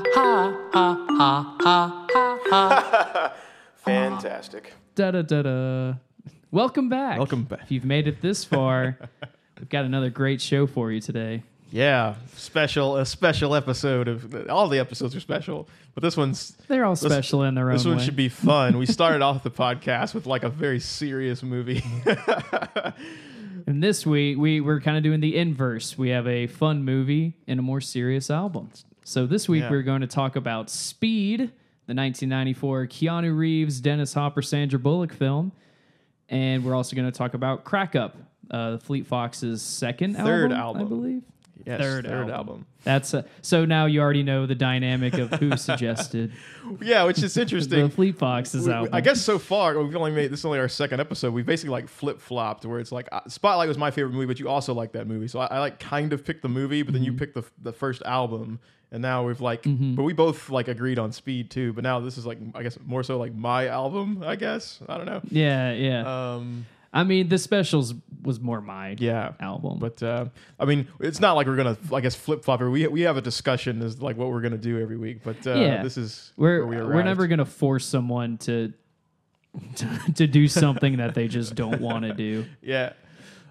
Fantastic. Da da da da. Welcome back. Welcome back. If you've made it this far, we've got another great show for you today. Yeah, special a special episode of all the episodes are special, but this one's They're all this- special in their own. Way. This one way. should be fun. We started off the podcast with like a very serious movie. and this week, we we're kind of doing the inverse. We have a fun movie and a more serious album. So this week, Yeah. we're going to talk about Speed, the 1994 Keanu Reeves, Dennis Hopper, Sandra Bullock film, and we're also going to talk about Crack Up, uh, Fleet Foxes' second Third album, I believe. yes, Third third, album. album. That's uh so now you already know the dynamic of who suggested Yeah, which is the interesting. Fleet Foxes We- album. I guess so far we've only made this is only our second episode. We basically like flip flopped where it's like uh, Spotlight was my favorite movie, but you also like that movie. So I, I like kind of picked the movie, but then Mm-hmm. you picked the the first album, and now we've like, but we both like agreed on Speed too. But now this is like I guess more so like my album. I guess I don't know. Yeah, yeah. Um, I mean, the specials was more my yeah, album. But uh, I mean, it's not like we're gonna, I guess, flip flop. We we have a discussion as like what we're gonna do every week. But uh, Yeah. this is we're we we're never gonna force someone to to, to do something that they just don't want to do. Yeah.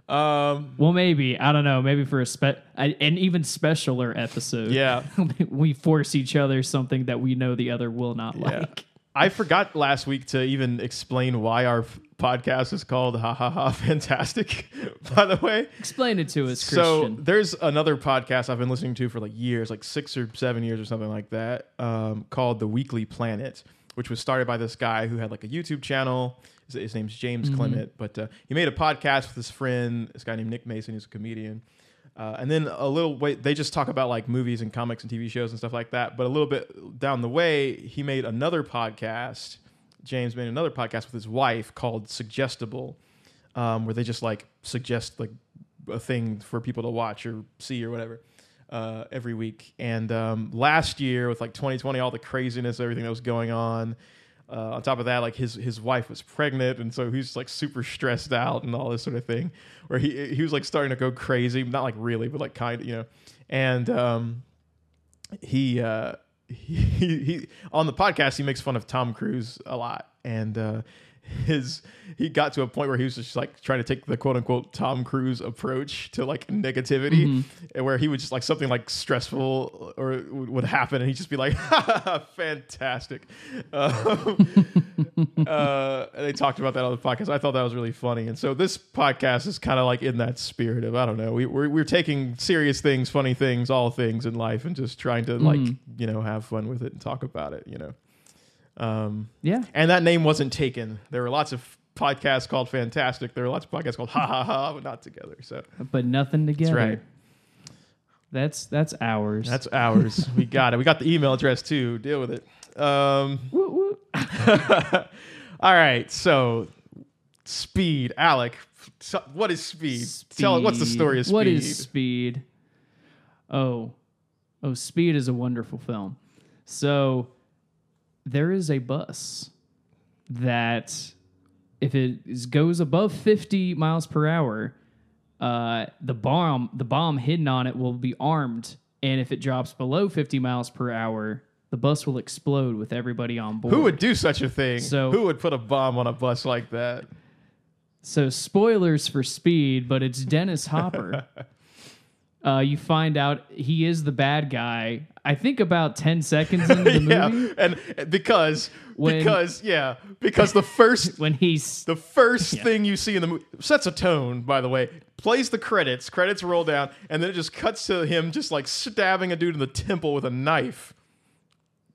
Um. Well, maybe I don't know. Maybe for a spe an even specialer episode. Yeah. we force each other something that we know the other will not Yeah. like. I forgot last week to even explain why our f- podcast is called Ha Ha Ha Fantastic. By the way, Explain it to us, so there's another podcast I've been listening to for like years, like six or seven years or something like that, um, called The Weekly Planet, which was started by this guy who had like a YouTube channel. His, name's James Clement, but uh, he made a podcast with his friend, this guy named Nick Mason, who's a comedian. Uh, and then a little way, they just talk about like movies and comics and TV shows and stuff like that. But a little bit down the way, he made another podcast. James made another podcast with his wife called Suggestible, um, where they just like suggest like a thing for people to watch or see or whatever uh, every week. And um, last year, with like 2020, all the craziness, everything that was going on. Uh, on top of that, like his his wife was pregnant, and so he's like super stressed out and all this sort of thing. Where he he was like starting to go crazy, not like really, but like kind of, you know. And um, he uh, he, he on the podcast he makes fun of Tom Cruise a lot, and uh, his he got to a point where he was just like trying to take the quote unquote Tom Cruise approach to like negativity, and where he would just like something like stressful or would, happen, and he'd just be like, "Fantastic." Um, uh, and they talked about that on the podcast. I thought that was really funny, and so this podcast is kind of like in that spirit of I don't know. We, we're we're taking serious things, funny things, all things in life, and just trying to like you know have fun with it and talk about it. You know. Um, yeah. and that name wasn't taken. There were lots of podcasts called Fantastic. There were lots of podcasts called Ha Ha Ha, but not together. So But nothing together. right. That's that's ours. that's ours. we got it. We got the email address too. Deal with it. Um, Woo, woo. all right. So, speed, Alec. so- What is speed? Tell what's the story of speed? What is Speed? Oh, oh, Speed is a wonderful film. So there is a bus that, if it is, goes above fifty miles per hour, uh, the bomb the bomb hidden on it will be armed, and if it drops below fifty miles per hour, the bus will explode with everybody on board. Who would do such a thing? So- Who would put a bomb on a bus like that? So spoilers for Speed, but it's Dennis Hopper. uh, you find out he is the bad guy. I think about ten seconds into the movie and because When- because yeah, because the first when he's The first thing you see in the movie sets a tone, by the way. Plays the credits, credits roll down, and then it just cuts to him just like stabbing a dude in the temple with a knife.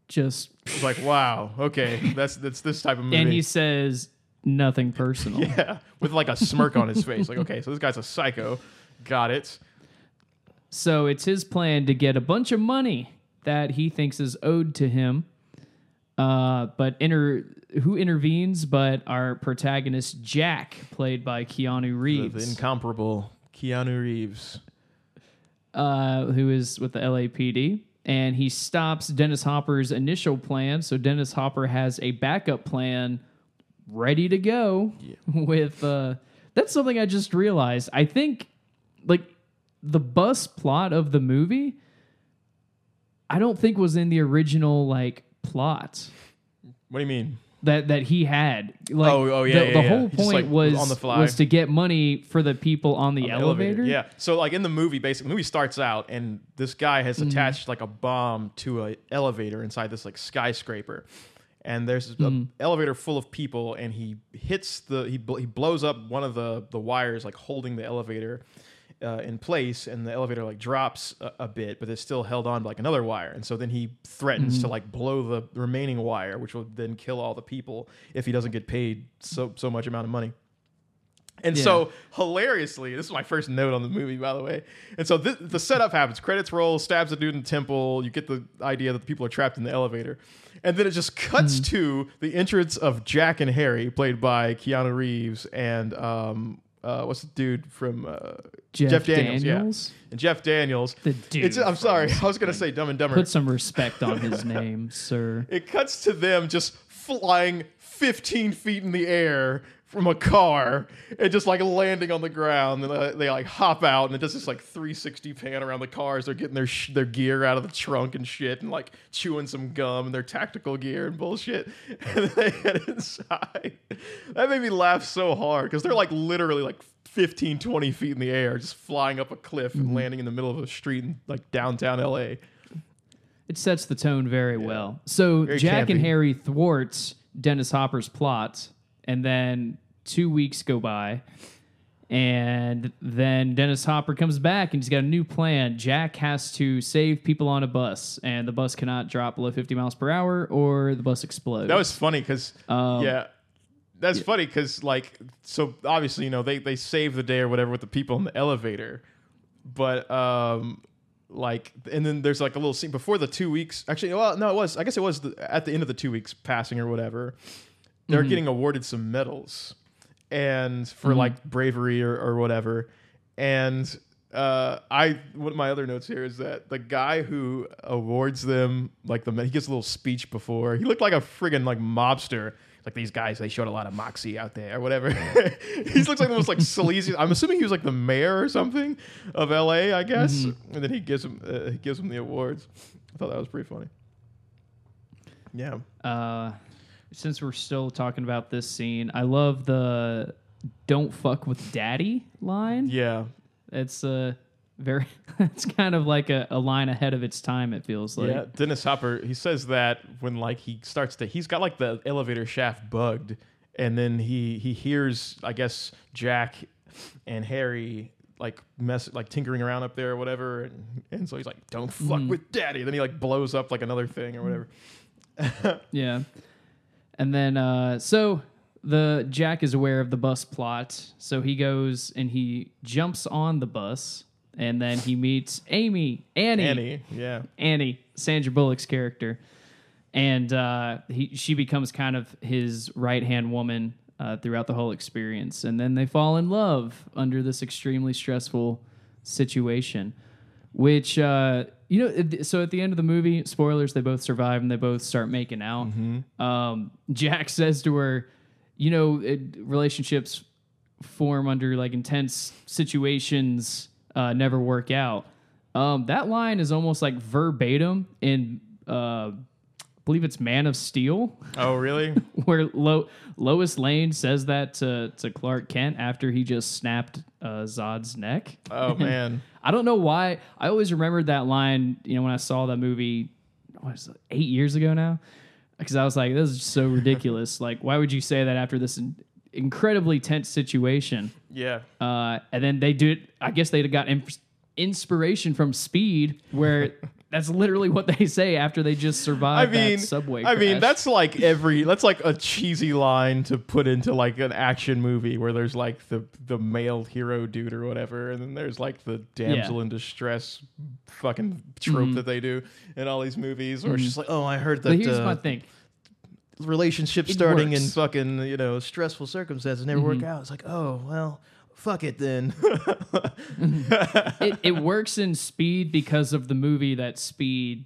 just It's like, wow, okay, that's that's this type of movie. and he says nothing personal. yeah, with like a smirk on his face. Like, okay, so this guy's a psycho. Got it. So it's his plan to get a bunch of money that he thinks is owed to him. Uh, but inter- who intervenes? But our protagonist Jack, played by Keanu Reeves. the incomparable Keanu Reeves. uh, who is with the LAPD, and he stops Dennis Hopper's initial plan. So Dennis Hopper has a backup plan ready to go. With uh, that's something I just realized. I think like the bus plot of the movie I don't think was in the original like plot What do you mean? that that he had. Like, Oh, oh, yeah, The, yeah, the yeah. whole point like, was on the fly. was to get money for the people on the, the elevator. Yeah. So like in the movie, basically, the movie starts out and this guy has Mm-hmm. attached like a bomb to a elevator inside this like skyscraper, and there's an Mm-hmm. elevator full of people, and he hits the he bl- he blows up one of the the wires like holding the elevator. Uh, in place and the elevator like drops a, a bit but it's still held on by like another wire and so then he threatens Mm-hmm. to like blow the remaining wire which will then kill all the people if he doesn't get paid so so much amount of money and Yeah. so hilariously, this is my first note on the movie, by the way. And so th- the setup happens: credits roll, stabs a dude in the temple. You get the idea that the people are trapped in the elevator, and then it just cuts Mm-hmm. to the entrance of Jack and Harry, played by Keanu Reeves and um, uh, what's the dude from uh, Jeff, Daniels? Daniels. Yeah, and Jeff Daniels. The dude. It's, I'm sorry, I was gonna say Dumb and Dumber. Put some respect on his name, sir. it cuts to them just flying 15 feet in the air from a car and just like landing on the ground. And uh, they like hop out and it does this like 360 pan around the cars. They're getting their sh- their gear out of the trunk and shit and like chewing some gum and their tactical gear and bullshit. And they get inside. That made me laugh so hard because they're like literally like 15 20 feet in the air just flying up a cliff and landing in the middle of a street in like downtown la It sets the tone very well. So Very Jack and. Harry thwarts Dennis Hopper's plot, and then two weeks go by, and then Dennis Hopper comes back and he's got a new plan. Jack has to save people on a bus, and the bus cannot drop below 50 miles per hour, or the bus explodes. That was funny because Um, yeah, that's funny because like so obviously you know they they save the day or whatever with the people in the elevator, but um like and then there's like a little scene before the two weeks actually well no it was I guess it was the, at the end of the two weeks passing or whatever they're getting awarded some medals and for like bravery or, or whatever. And uh, I one of my other notes here is that the guy who awards them like the he gives a little speech before. He looked like a friggin' like mobster. Like these guys they showed a lot of moxie out there or whatever. He looks like the most like sleazy I'm assuming he was like the mayor or something of LA I guess. And then he gives him uh, he gives him the awards. I thought that was pretty funny. Yeah. Uh, since we're still talking about this scene, I love the "Don't fuck with daddy" line. yeah It's uh, very. It's kind of like a, a line ahead of its time. It feels like. yeah, Dennis Hopper. He says that when like he starts to, he's got like the elevator shaft bugged, and then he he hears, I guess Jack and Harry like mess like tinkering around up there or whatever, and, and so he's like, "Don't fuck with Daddy." Then he like blows up like another thing or whatever. Yeah. And then uh so the Jack is aware of the bus plot, so he goes and he jumps on the bus and then he meets Amy, Annie, Annie, yeah, Annie, Sandra Bullock's character. And uh he she becomes kind of his right-hand woman uh, throughout the whole experience. And then they fall in love under this extremely stressful situation which uh you know so at the end of the movie spoilers they both survive and they both start making out. Um jack says to her you know it, relationships form under like intense situations uh never work out. Um that line is almost like verbatim in uh believe it's man of steel Oh, really? where Lo- Lois Lane says that to, to Clark Kent after he just snapped uh, Zod's neck. Oh man. I don't know why. I always remembered that line, you know, when I saw that movie, what is it, eight years ago now? Because I was like, this is so ridiculous. like, why would you say that after this in- incredibly tense situation? Yeah. Uh, and then they do it. I guess they got in- inspiration from Speed, where that's literally what they say after they just I mean, that subway. I mean, that's like every that's like a cheesy line to put into like an action movie where there's like the the male hero dude or whatever, and then there's like the damsel Yeah. in distress fucking trope mm-hmm. that they do in all these movies, where it's mm-hmm. just like, oh, I heard that But here's uh, my thing. relationship It starting in fucking you know stressful circumstances never work mm-hmm. out. It's like, oh well, fuck it then. it, it works in Speed because of the movie that Speed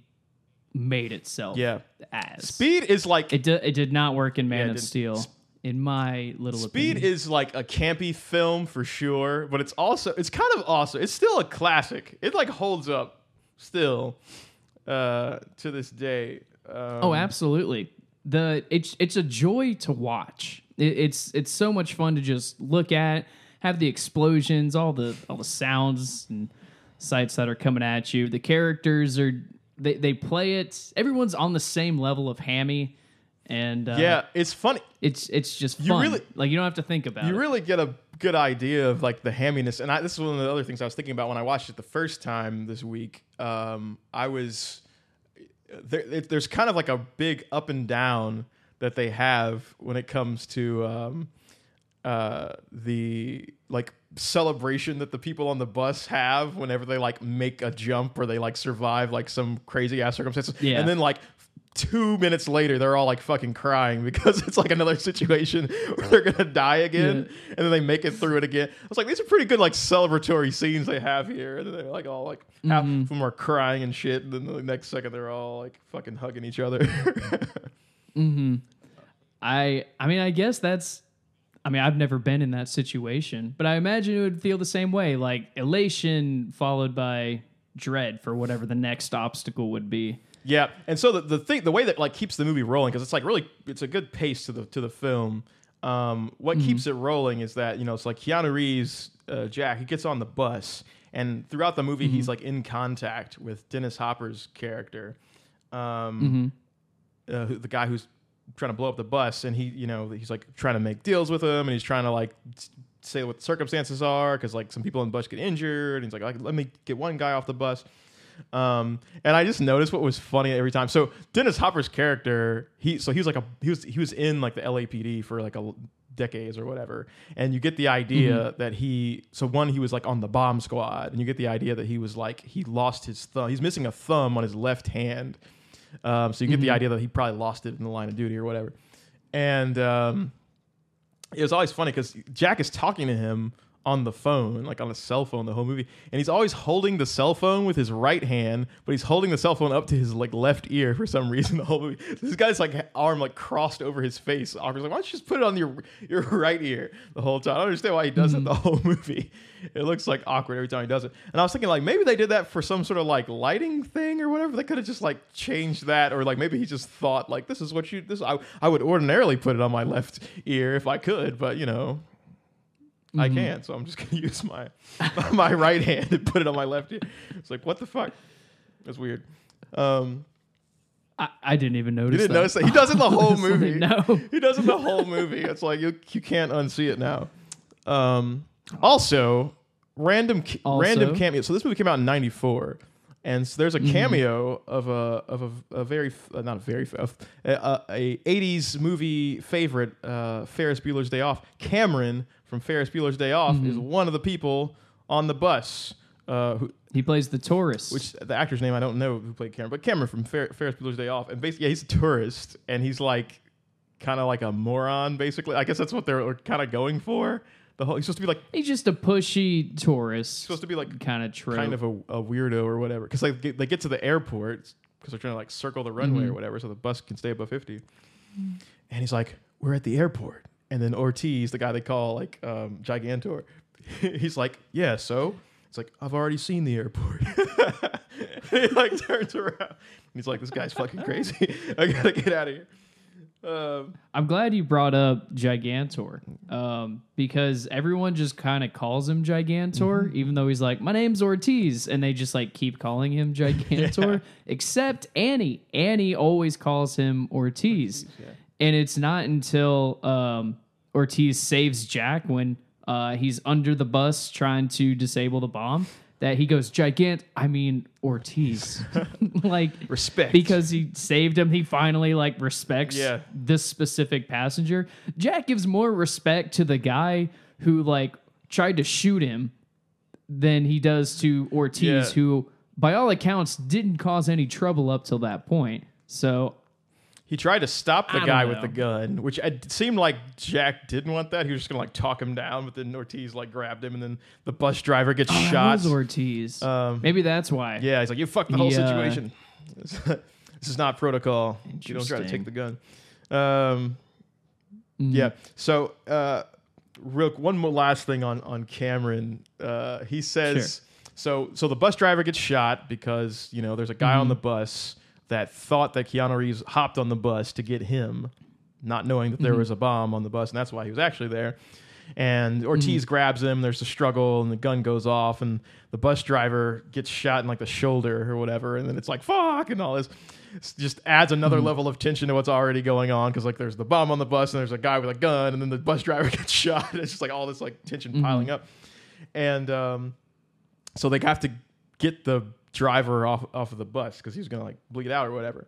made itself yeah, as. Speed is like It, di- it did not work in Man it of didn't. Steel, in my little Speed opinion. is like a campy film for sure, but it's also it's kind of awesome. It's still a classic. It like holds up still. uh, to this day. Um, Oh, absolutely. The it's it's a joy to watch. It, it's it's so much fun to just look at, have the explosions, all the all the sounds and sights that are coming at you. The characters are they they play it. Everyone's on the same level of hammy, and uh, yeah, it's funny. it's it's just You fun. really- like you don't have to think about it. You it. really get a good idea of like the hamminess, and I, this is one of the other things I was thinking about when I watched it the first time this week. Um, I was there, it, there's kind of like a big up and down that they have when it comes to um, uh, the like celebration that the people on the bus have whenever they like make a jump or they like survive like some crazy ass circumstances, Yeah. and then like two minutes later they're all like fucking crying because it's like another situation where they're gonna die again. And then they make it through it again. I was like these are pretty good like celebratory scenes they have here. And then they're like all like half of them are crying and shit. And then the next second they're all like fucking hugging each other. I I mean I guess that's I mean I've never been in that situation, but I imagine it would feel the same way, like elation followed by dread for whatever the next obstacle would be. Yeah, and so the, the thing, the way that like keeps the movie rolling because it's like really, it's a good pace to the to the film. Um, what keeps it rolling is that you know it's like Keanu Reeves, uh, Jack, he gets on the bus, and throughout the movie he's like in contact with Dennis Hopper's character, um, uh, the guy who's trying to blow up the bus, and he you know he's like trying to make deals with him, and he's trying to like say what the circumstances are because like some people on the bus get injured, and he's like, like let me get one guy off the bus. Um, and I just noticed what was funny every time. So Dennis Hopper's character, he so he was like a he was he was in like the LAPD for like a decades or whatever, and you get the idea that he so one he was like on the bomb squad, and you get the idea that he was like he lost his thumb, he's missing a thumb on his left hand. Um, so you get the idea that he probably lost it in the line of duty or whatever, and um, it was always funny because Jack is talking to him on the phone, like on a cell phone, the whole movie, and he's always holding the cell phone with his right hand, but he's holding the cell phone up to his like left ear for some reason. The whole movie, this guy's like arm like crossed over his face. Awkward. Like, why don't you just put it on your your right ear the whole time? I don't understand why he does it the mm-hmm. whole movie. It looks like awkward every time he does it. And I was thinking like maybe they did that for some sort of like lighting thing or whatever. They could have just like changed that, or like maybe he just thought like this is what you this. I I would ordinarily put it on my left ear if I could, but you know. I can't, so I'm just gonna use my my right hand and put it on my left ear. It's like what the fuck? That's weird. Um, I, I didn't even notice. you didn't that. notice that he does it the whole movie. no. he does it the whole movie. It's like you you can't unsee it now. Um, also, random ca- Also? random cameo. So this movie came out in '94, and so there's a Mm-hmm. cameo of a of a, a very uh, not a very a '80s movie favorite, uh, Ferris Bueller's Day Off. Cameron from Ferris Bueller's Day Off is Mm-hmm. one of the people on the bus. Uh, who, He plays the tourist. which the actor's name I don't know who played Cameron, but Cameron from Fer- Ferris Bueller's Day Off, and basically yeah, he's a tourist, and he's like kind of like a moron, basically. I guess that's what they're kind of going for. The whole he's supposed to be like he's just a pushy tourist. supposed to be like kind of kind of a, a weirdo or whatever, because like they get to the airport because they're trying to like circle the runway Mm-hmm. or whatever, so the bus can stay above fifty. And he's like, "We're at the airport," and then Ortiz, the guy they call like um, Gigantor, he's like, "Yeah, so." It's like I've already seen the airport. he like turns around. He's like, "This guy's fucking crazy. I gotta get out of here." Um, I'm glad you brought up Gigantor um, because everyone just kind of calls him Gigantor, Mm-hmm. even though he's like, my name's Ortiz, and they just like keep calling him Gigantor. Except Annie, Annie always calls him Ortiz, and it's not until um, Ortiz saves Jack when uh, he's under the bus trying to disable the bomb that he goes Gigant. I mean Ortiz, like respect because he saved him he finally like respects Yeah. this specific passenger jack gives more respect to the guy who like tried to shoot him than he does to ortiz Yeah. who by all accounts didn't cause any trouble up till that point so He tried to stop the guy with the gun, which it seemed like Jack didn't want that. He was just gonna like talk him down, but then Ortiz like grabbed him, and then the bus driver gets Oh, shot. was ortiz Um, maybe that's why Yeah, he's like, you fucked the whole Yeah. situation. this is not protocol. You don't try to take the gun. Um, Mm. Yeah. So, uh, real one more last thing on on Cameron. Uh, he says So so the bus driver gets shot because you know there's a guy on the Mm-hmm. bus that thought that Keanu Reeves hopped on the bus to get him, not knowing that there Mm-hmm. was a bomb on the bus, and that's why he was actually there. And Ortiz Mm-hmm. grabs him. There's a struggle, and the gun goes off, and the bus driver gets shot in like the shoulder or whatever, and then it's like fuck and all this. It just adds another Mm-hmm. level of tension to what's already going on because like there's the bomb on the bus and there's a guy with a gun and then the bus driver gets shot. It's just like all this like tension Mm-hmm. piling up, and um, so they have to get the driver off off of the bus because he was gonna like bleed out or whatever.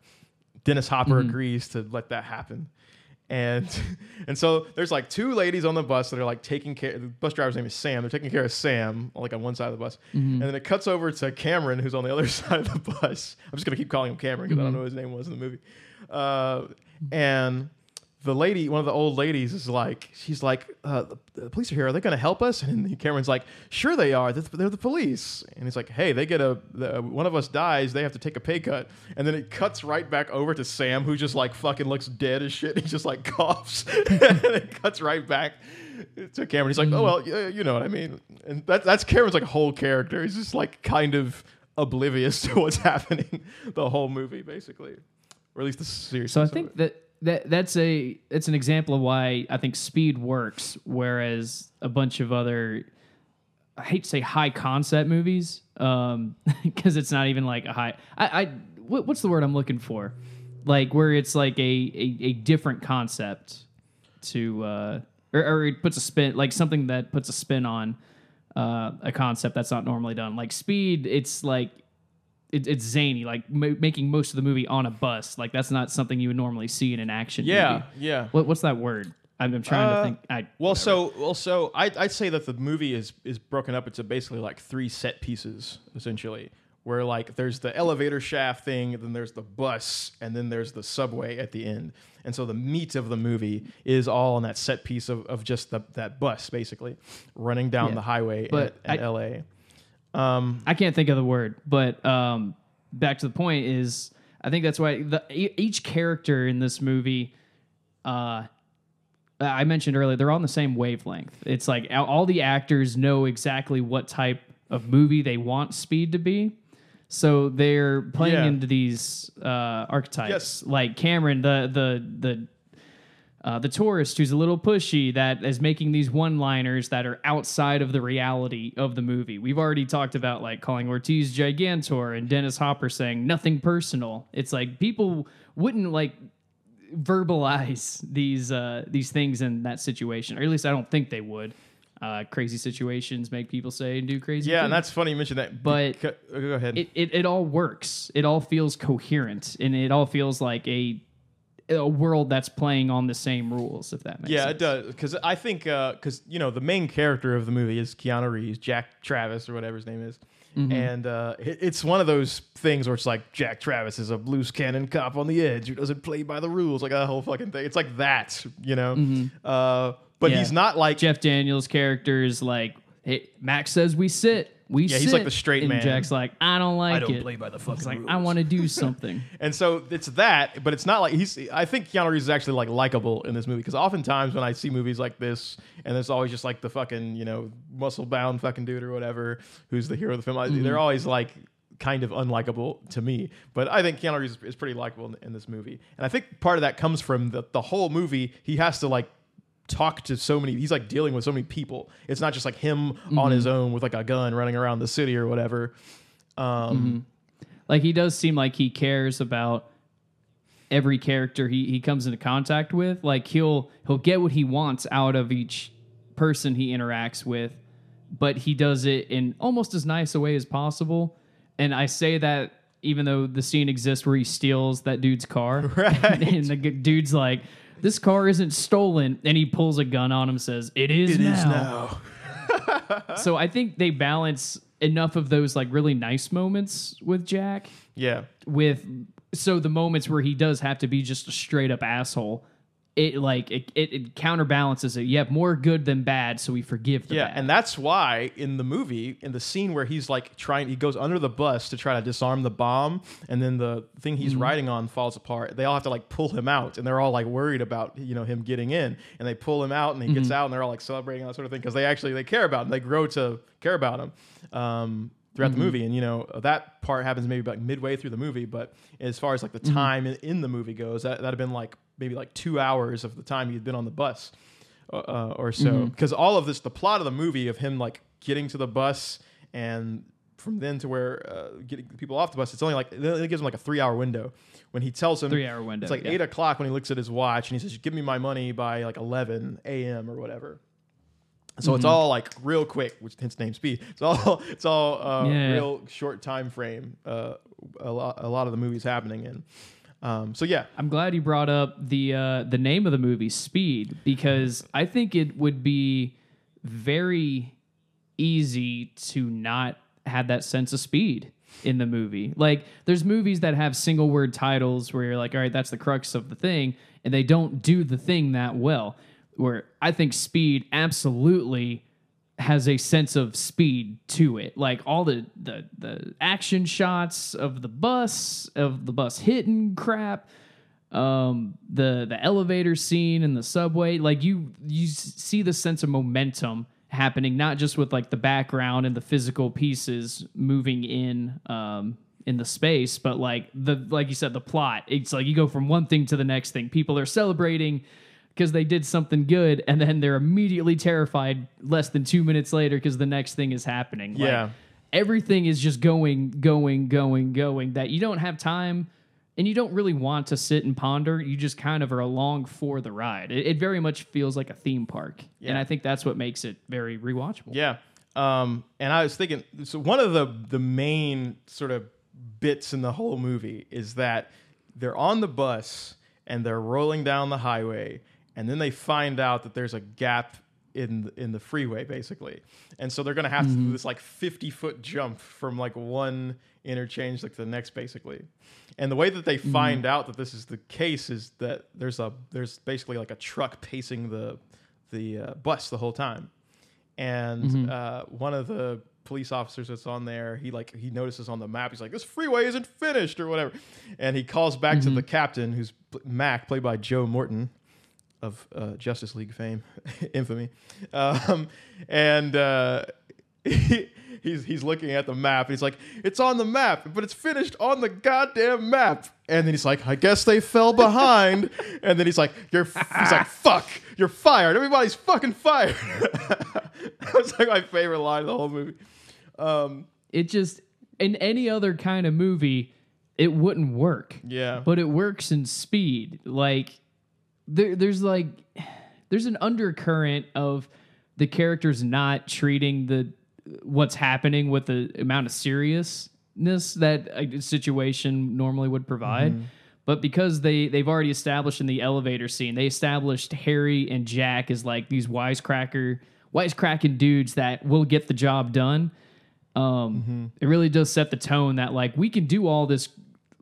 Dennis Hopper Mm-hmm. agrees to let that happen. And and so there's like two ladies on the bus that are like taking care. The bus driver's name is Sam. They're taking care of Sam, like on one side of the bus, Mm-hmm. and then it cuts over to Cameron, who's on the other side of the bus. I'm just gonna keep calling him Cameron because I Mm-hmm. don't know what his name was in the movie. Uh, and the lady, one of the old ladies, is like, she's like, uh, the, the police are here. Are they going to help us? And Cameron's like, sure they are. They're, they're the police. And he's like, hey, they get a the, one of us dies. They have to take a pay cut. And then it cuts right back over to Sam, who just like fucking looks dead as shit. He just like coughs, and it cuts right back to Cameron. He's like, oh well, yeah, you know what I mean. And that, that's Cameron's like whole character. He's just like kind of oblivious to what's happening the whole movie, basically, or at least the series. So I think that, that that's a it's an example of why I think speed works, whereas a bunch of other I hate to say high concept movies, um, because it's not even like a high. I, I what, what's the word I'm looking for? Like where it's like a a, a different concept to uh, or, or it puts a spin like something that puts a spin on uh, a concept that's not normally done. Like speed, it's like it, it's zany, like ma- making most of the movie on a bus. Like that's not something you would normally see in an action. yeah, movie. yeah. What, what's that word? I'm, I'm trying Uh, to think. I Well, so well, so I, I'd say that the movie is is broken up into basically like three set pieces, essentially. Where like there's the elevator shaft thing, then there's the bus, and then there's the subway at the end. And so the meat of the movie is all on that set piece of, of just the, that bus, basically, running down Yeah. the highway But at, at I- L.A. Um, I can't think of the word, but um, back to the point is I think that's why the each character in this movie, uh, I mentioned earlier, they're all on the same wavelength. It's like all- all the actors know exactly what type of movie they want Speed to be. So they're playing Yeah. into these uh, archetypes, Yes. like Cameron, the the the uh, the tourist who's a little pushy that is making these one-liners that are outside of the reality of the movie. We've already talked about like calling Ortiz Gigantor and Dennis Hopper saying nothing personal. It's like people wouldn't like verbalize these uh, these things in that situation, or at least I don't think they would. Uh, crazy situations make people say and do crazy. yeah, things. and that's funny you mentioned that. But- Beca- go ahead. it, it, it all works. It all feels coherent, and it all feels like a a world that's playing on the same rules. If that makes sense. Yeah, sense. it does. Because I think, because you know, the main character of the movie is Keanu Reeves, Jack Travis or whatever his name is, Mm-hmm. and uh, it- it's one of those things where it's like Jack Travis is a loose cannon cop on the edge who doesn't play by the rules, like that whole fucking thing. It's like that, you know. Uh, but Mm-hmm. Yeah. he's not like Jeff Daniels' character is like, hey, Max says we sit. We Yeah, sit. he's like the straight and man. Jack's like, I don't like I don't it. play by the fucking He's like, rules. I want to do something. And so it's that, but it's not like he's. I think Keanu Reeves is actually like likable in this movie because oftentimes when I see movies like this, and there's always just like the fucking you know muscle bound fucking dude or whatever who's the hero of the film, I- mm-hmm. they're always like kind of unlikable to me. But I think Keanu Reeves is pretty likable in, in this movie, and I think part of that comes from the the whole movie. He has to like talk to so many he's like dealing with so many people. It's not just like him on his own with like a gun running around the city or whatever. Um like he does seem like he cares about every character he, he comes into contact with. Like he'll he'll get what he wants out of each person he interacts with but he does it in almost as nice a way as possible. And i say that even though the scene exists where he steals that dude's car. Right. and the dude's like this car isn't stolen. And he pulls a gun on him says it is now. So i think they balance enough of those like really nice moments with jack yeah. with so the moments where he does have to be just a straight up asshole it like it, it, it counterbalances it you have more good than bad so we forgive the Yeah, bad. and that's why in the movie, in the scene where he's like trying, he goes under the bus to try to disarm the bomb, and then the thing he's Mm-hmm. riding on falls apart. They all have to like pull him out, and they're all like worried about you know him getting in, and they pull him out, and he Mm-hmm. gets out, and they're all like celebrating that sort of thing because they actually they care about him, they grow to care about him. Um, throughout the movie, and you know that part happens maybe like midway through the movie. But as far as like the time in, in the movie goes, that that'd have been like maybe like two hours of the time he'd been on the bus uh, uh, or so. Because all of this, the plot of the movie of him like getting to the bus and from then to where uh, getting people off the bus, it's only like it gives him like a three hour window. When he tells him Three hour window, it's like yeah. eight o'clock when he looks at his watch and he says, "Give me my money by like eleven a.m. or whatever." So Mm-hmm. it's all like real quick, which hence name speed. It's all it's all uh, Yeah. real short time frame. Uh, a lot a lot of the movies happening in. Um, so yeah, I'm glad you brought up the uh, the name of the movie, Speed, because I think it would be very easy to not have that sense of speed in the movie. Like, there's movies that have single word titles where you're like, all right, that's the crux of the thing, and they don't do the thing that well. Where I think Speed absolutely has a sense of speed to it. Like all the the the action shots of the bus, of the bus hitting crap, um the the elevator scene and the subway, like you you see the sense of momentum happening not just with like the background and the physical pieces moving in um in the space, but like the like you said the plot. It's like you go from one thing to the next thing. People are celebrating because they did something good and then they're immediately terrified less than two minutes later because the next thing is happening. Like, Yeah. everything is just going, going, going, going that you don't have time and you don't really want to sit and ponder. You just kind of are along for the ride. It, it very much feels like a theme park. And I think that's what makes it very rewatchable. Yeah. Um, and I was thinking, so one of the the main sort of bits in the whole movie is that they're on the bus and they're rolling down the highway, and then they find out that there's a gap in in the freeway, basically, and so they're gonna have to do this like 50 foot jump from like one interchange like to the next, basically. And the way that they find out that this is the case is that there's a there's basically like a truck pacing the the uh, bus the whole time. And uh, one of the police officers that's on there he like he notices on the map he's like this freeway isn't finished or whatever. And he calls back to the captain who's mac played by joe morton of uh, justice league fame infamy. Um, and uh, he's he's looking at the map. He's like it's on the map but it's finished on the goddamn map. And then he's like i guess they fell behind. And then he's like you're f-" he's like fuck you're fired. Everybody's fucking fired. That's like my favorite line of the whole movie. Um, It just, in any other kind of movie, it wouldn't work. yeah. But it works in speed. Like there, there's like there's an undercurrent of the characters not treating the what's happening with the amount of seriousness that a situation normally would provide. But because they they've already established in the elevator scene, they established Harry and Jack as like these wisecracker wisecracking dudes that will get the job done. Um it really does set the tone that like we can do all this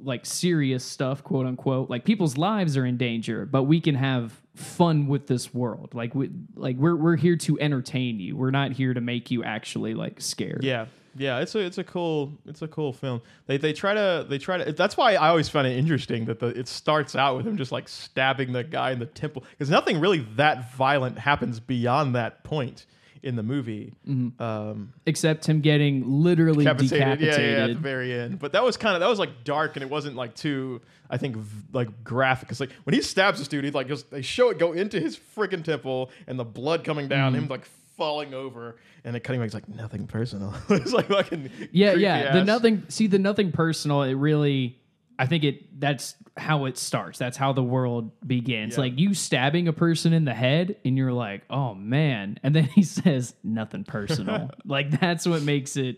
like serious stuff quote unquote. Like people's lives are in danger but we can have fun with this world. Like we like we're we're here to entertain you. We're not here to make you actually like scared. Yeah, yeah, it's a it's a cool it's a cool film. They they try to they try to. That's why I always found it interesting that the it starts out with him just like stabbing the guy in the temple because nothing really that violent happens beyond that point in the movie. Um, except him getting literally decapitated, decapitated, yeah, yeah, at the very end. But that was kind of that was like dark and it wasn't like too I think v- like graphic. It's like when he stabs this dude, he like just they show it go into his freaking temple and the blood coming down, Mm-hmm. him like falling over, and it cutting back. It's like nothing personal. it's like fucking yeah yeah the nothing see the nothing personal it really i think it that's how it starts. That's how the world begins. Yeah. like you stabbing a person in the head and you're like oh man. And then he says nothing personal. Like that's what makes it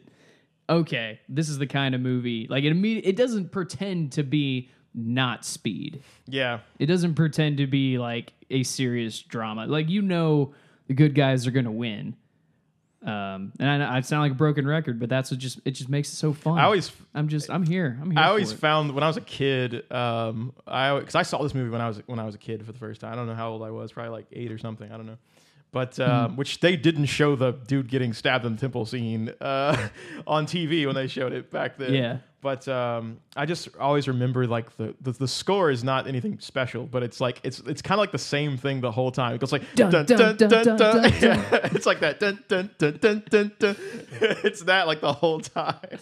okay this is the kind of movie like it imme- it doesn't pretend to be not speed. Yeah, it doesn't pretend to be like a serious drama. Like you know the good guys are gonna win um, and I, I sound like a broken record, but that's what just it just makes it so fun. I always I'm just I'm here. I'm here. I always found when I was a kid, um, I because I saw this movie when I was when I was a kid for the first time. I don't know how old I was, probably like eight or something. I don't know, But Mm-hmm. um, which they didn't show the dude getting stabbed in the temple scene uh, on TV when they showed it back then. Yeah. But um, I just always remember like the, the the score is not anything special, but it's like it's it's kind of like the same thing the whole time. It goes like Dun, dun, dun, dun, dun, dun. Yeah, it's like that dun dun dun dun dun dun. It's that like the whole time.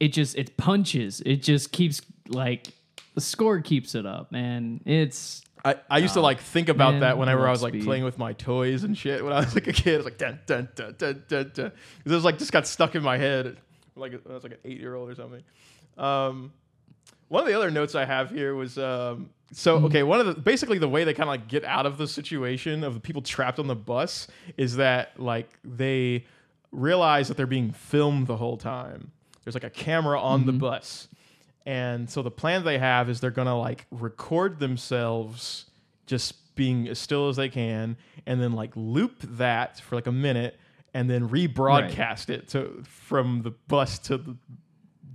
it just it punches. It just keeps like the score keeps it up, man. It's I, I used to like think about man, that whenever I I was like Speed. playing with my toys and shit when I was like a kid. It was like dun dun dun dun dun dun. It was like just got stuck in my head like I was like an eight year old or something. Um, one of the other notes I have here was um, so okay. One of the basically the way they kind of like get out of the situation of the people trapped on the bus is that like they realize that they're being filmed the whole time. There's like a camera on the bus, and so the plan they have is they're gonna like record themselves just being as still as they can, and then like loop that for like a minute, and then rebroadcast it to from the bus to the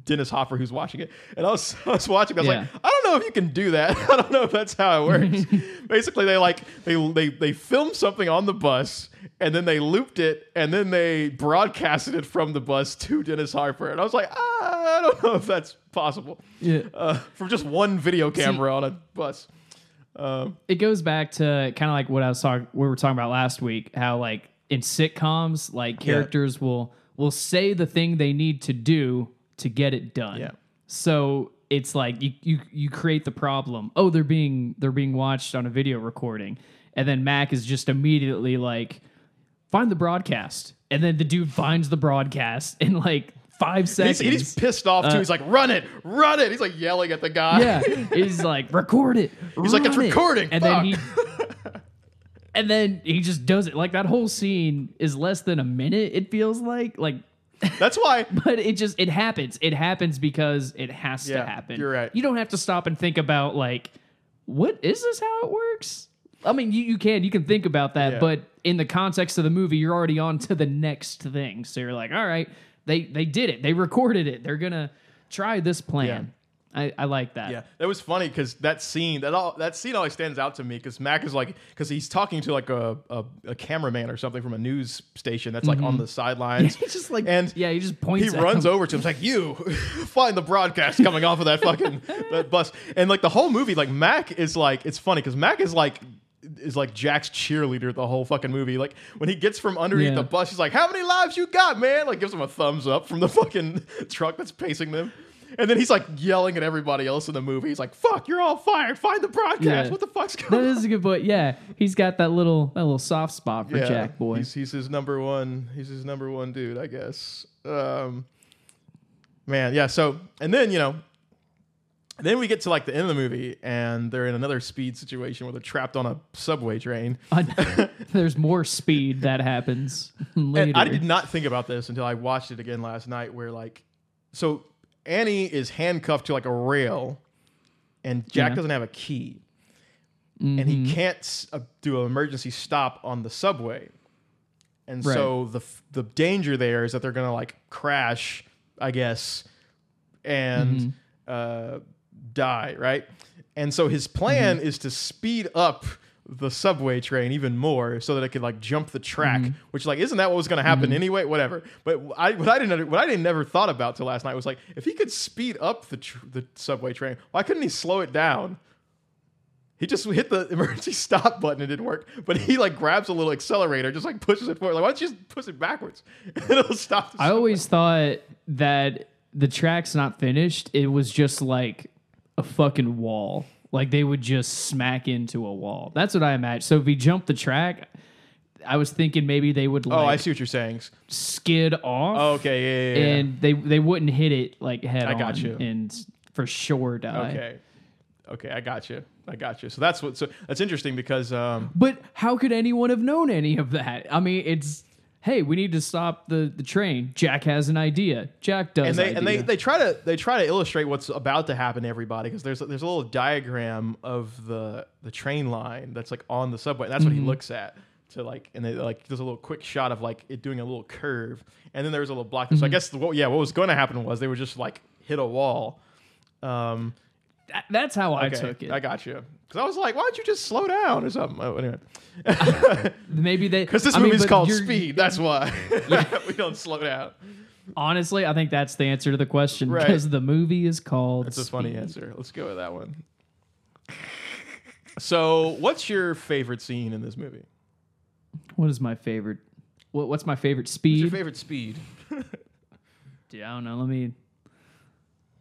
Dennis Hopper who's watching it. And I was, I was watching. I was Yeah. like, I don't know if you can do that. I don't know if that's how it works. Basically, they like they they they filmed something on the bus, and then they looped it, and then they broadcasted it from the bus to Dennis Hopper. And I was like, ah, I don't know if that's possible. yeah. Uh, from just one video camera on a bus. Um, it goes back to kind of like what I was talking we were talking about last week, how like in sitcoms, like characters will will say the thing they need to do to get it done. Yeah. So it's like you you you create the problem. Oh, they're being they're being watched on a video recording. And then Mac is just immediately like, find the broadcast. And then the dude finds the broadcast in like five he's, seconds. he's pissed off too. he's like, run it, run it. He's like yelling at the guy. Uh, yeah, he's like, record it. He's like, "It's it." recording, and fuck. then he, and then he just does it. Like that whole scene is less than a minute. It feels like, like, That's why but it just it happens. It happens because it has Yeah, to happen. you're right. You don't have to stop and think about like, what is this? How it works? I mean, you, you can you can think about that, Yeah. but in the context of the movie, you're already on to the next thing. So you're like, all right, they they did it. They recorded it. They're gonna try this plan. I, I like that. Yeah, that was funny because that scene that all that scene always stands out to me because Mac is like because he's talking to like a, a a cameraman or something from a news station that's like on mm-hmm. the sidelines. It's just like and yeah, he just points. he runs him. over to him. It's like you find the broadcast coming off of that fucking that bus, and like the whole movie, like Mac is like it's funny because Mac is like is like Jack's cheerleader the whole fucking movie. Like when he gets from underneath Yeah. the bus, he's like, "How many lives you got, man?" Like gives him a thumbs up from the fucking truck that's pacing them. And then he's like yelling at everybody else in the movie. He's like, "Fuck, you're all fired. Find the broadcast. Yeah. What the fuck's That going on?" is a good point. Yeah, he's got that little that little soft spot for Jack Boy. He's, he's his number one. He's his number one dude, I guess. Um, man, yeah. So, and then you know, then we get to like the end of the movie, and they're in another speed situation where they're trapped on a subway train. There's more speed that happens later. And I did not think about this until I watched it again last night. Where like, so Annie is handcuffed to like a rail, and Jack Yeah. doesn't have a key, and he can't s- uh, do an emergency stop on the subway. And so the f- the danger there is that they're gonna like crash, I guess, and uh, die, right? And so his plan is to speed up the subway train even more so that it could like jump the track, mm-hmm. which like isn't that what was going to happen mm-hmm. anyway? Whatever. But I what I didn't what I didn't never thought about till last night was like if he could speed up the tr- the subway train, why couldn't he slow it down? He just hit the emergency stop button. It didn't work, but he like grabs a little accelerator, just like pushes it forward. Like why don't you just push it backwards? it'll stop. The I always thought that the track's not finished. It was just like a fucking wall. Like they would just smack into a wall. That's what I imagine. So if he jumped the track, I was thinking maybe they would Oh, I see what you're saying. skid off. Oh, okay, yeah, yeah, yeah. and they they wouldn't hit it like head I on got you. and for sure die. Okay. Okay, I got you. I got you. So that's what. So that's interesting because um, But how could anyone have known any of that? I mean, it's hey, we need to stop the the train. Jack has an idea. Jack does. and they and they, they try to they try to illustrate what's about to happen to everybody because there's there's a little diagram of the the train line that's like on the subway. And that's what he looks at to like and they like there's a little quick shot of like it doing a little curve and then there's a little block. So I guess what yeah what was going to happen was they were just like hit a wall. Um, That- that's how I Okay, took it. I got you. Because I was like, why don't you just slow down or something? Oh, anyway. Maybe they Because this I mean, movie's but called Speed. That's why we don't slow down. Honestly, I think that's the answer to the question Right. because the movie is called. That's a funny answer. Let's go with that one. So, what's your favorite scene in this movie? What is my favorite? What, what's my favorite speed? What's speed? your favorite speed? Yeah, I don't know. Let me,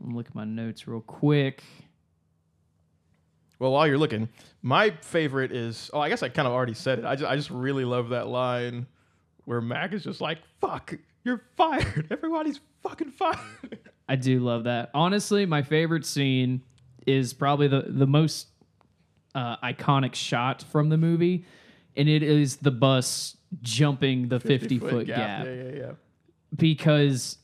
let me look at my notes real quick. Well, while you're looking, my favorite is oh, I guess I kind of already said it. I just, I just really love that line where Mac is just like, "Fuck, you're fired. Everybody's fucking fired." I do love that. Honestly, my favorite scene is probably the the most uh, iconic shot from the movie, and it is the bus jumping the 50 foot gap. Yeah, yeah, yeah. because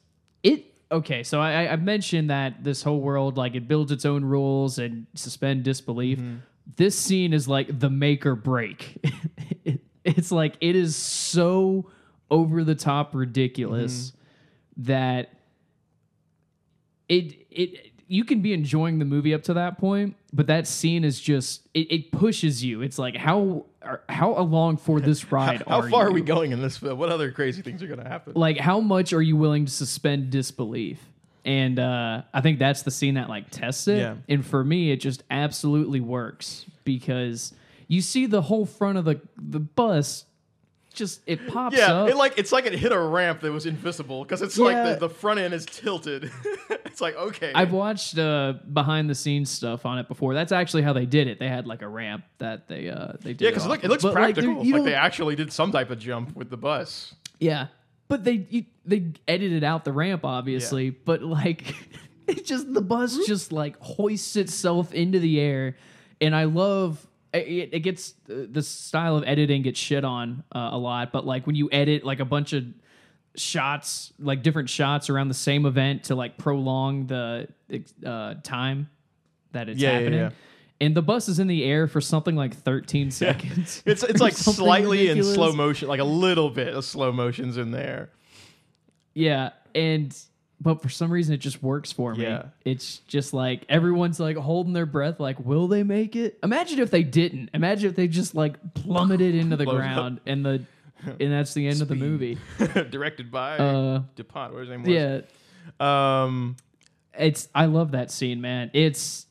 okay so I, I- mentioned that this whole world like it builds its own rules and suspend disbelief. Mm-hmm. This scene is like the make or break. It- it's like it is so over the top ridiculous mm-hmm. that it it you can be enjoying the movie up to that point but that scene is just it, it pushes you. It's like how are, how along for this ride How are far you? are we going in this film? What other crazy things are going to happen? like how much are you willing to suspend disbelief and uh i think that's the scene that like tests it Yeah. and for me it just absolutely works because you see the whole front of the the bus just it pops Yeah, up it like it's like it hit a ramp that was invisible because it's Yeah. like the, the front end is tilted. it's like okay, I've watched uh, behind the scenes stuff on it before. That's actually how they did it. They had like a ramp that they uh they did. yeah, because it, look, off it looks But, like, practical. there- you Like, don't- they actually did some type of jump with the bus. Yeah, but they you, they edited out the ramp obviously, but like it just the bus just like hoists itself into the air, and I love it. It gets the style of editing gets shit on uh, a lot, but like when you edit like a bunch of shots, like different shots around the same event to like prolong the uh, time that it's Yeah, yeah, happening. yeah. And the bus is in the air for something like 13 seconds. It's it's or like something slightly in ridiculous. slow motion, like a little bit of slow motions in there. Yeah, and but for some reason it just works for me. Yeah. It's just like everyone's like holding their breath, like, will they make it? Imagine if they didn't. Imagine if they just like plummeted into the Blows up. ground and the and that's the end of the movie. Directed by Uh, Dupont. What his name was? yeah, Um. it's I love that scene, man. It's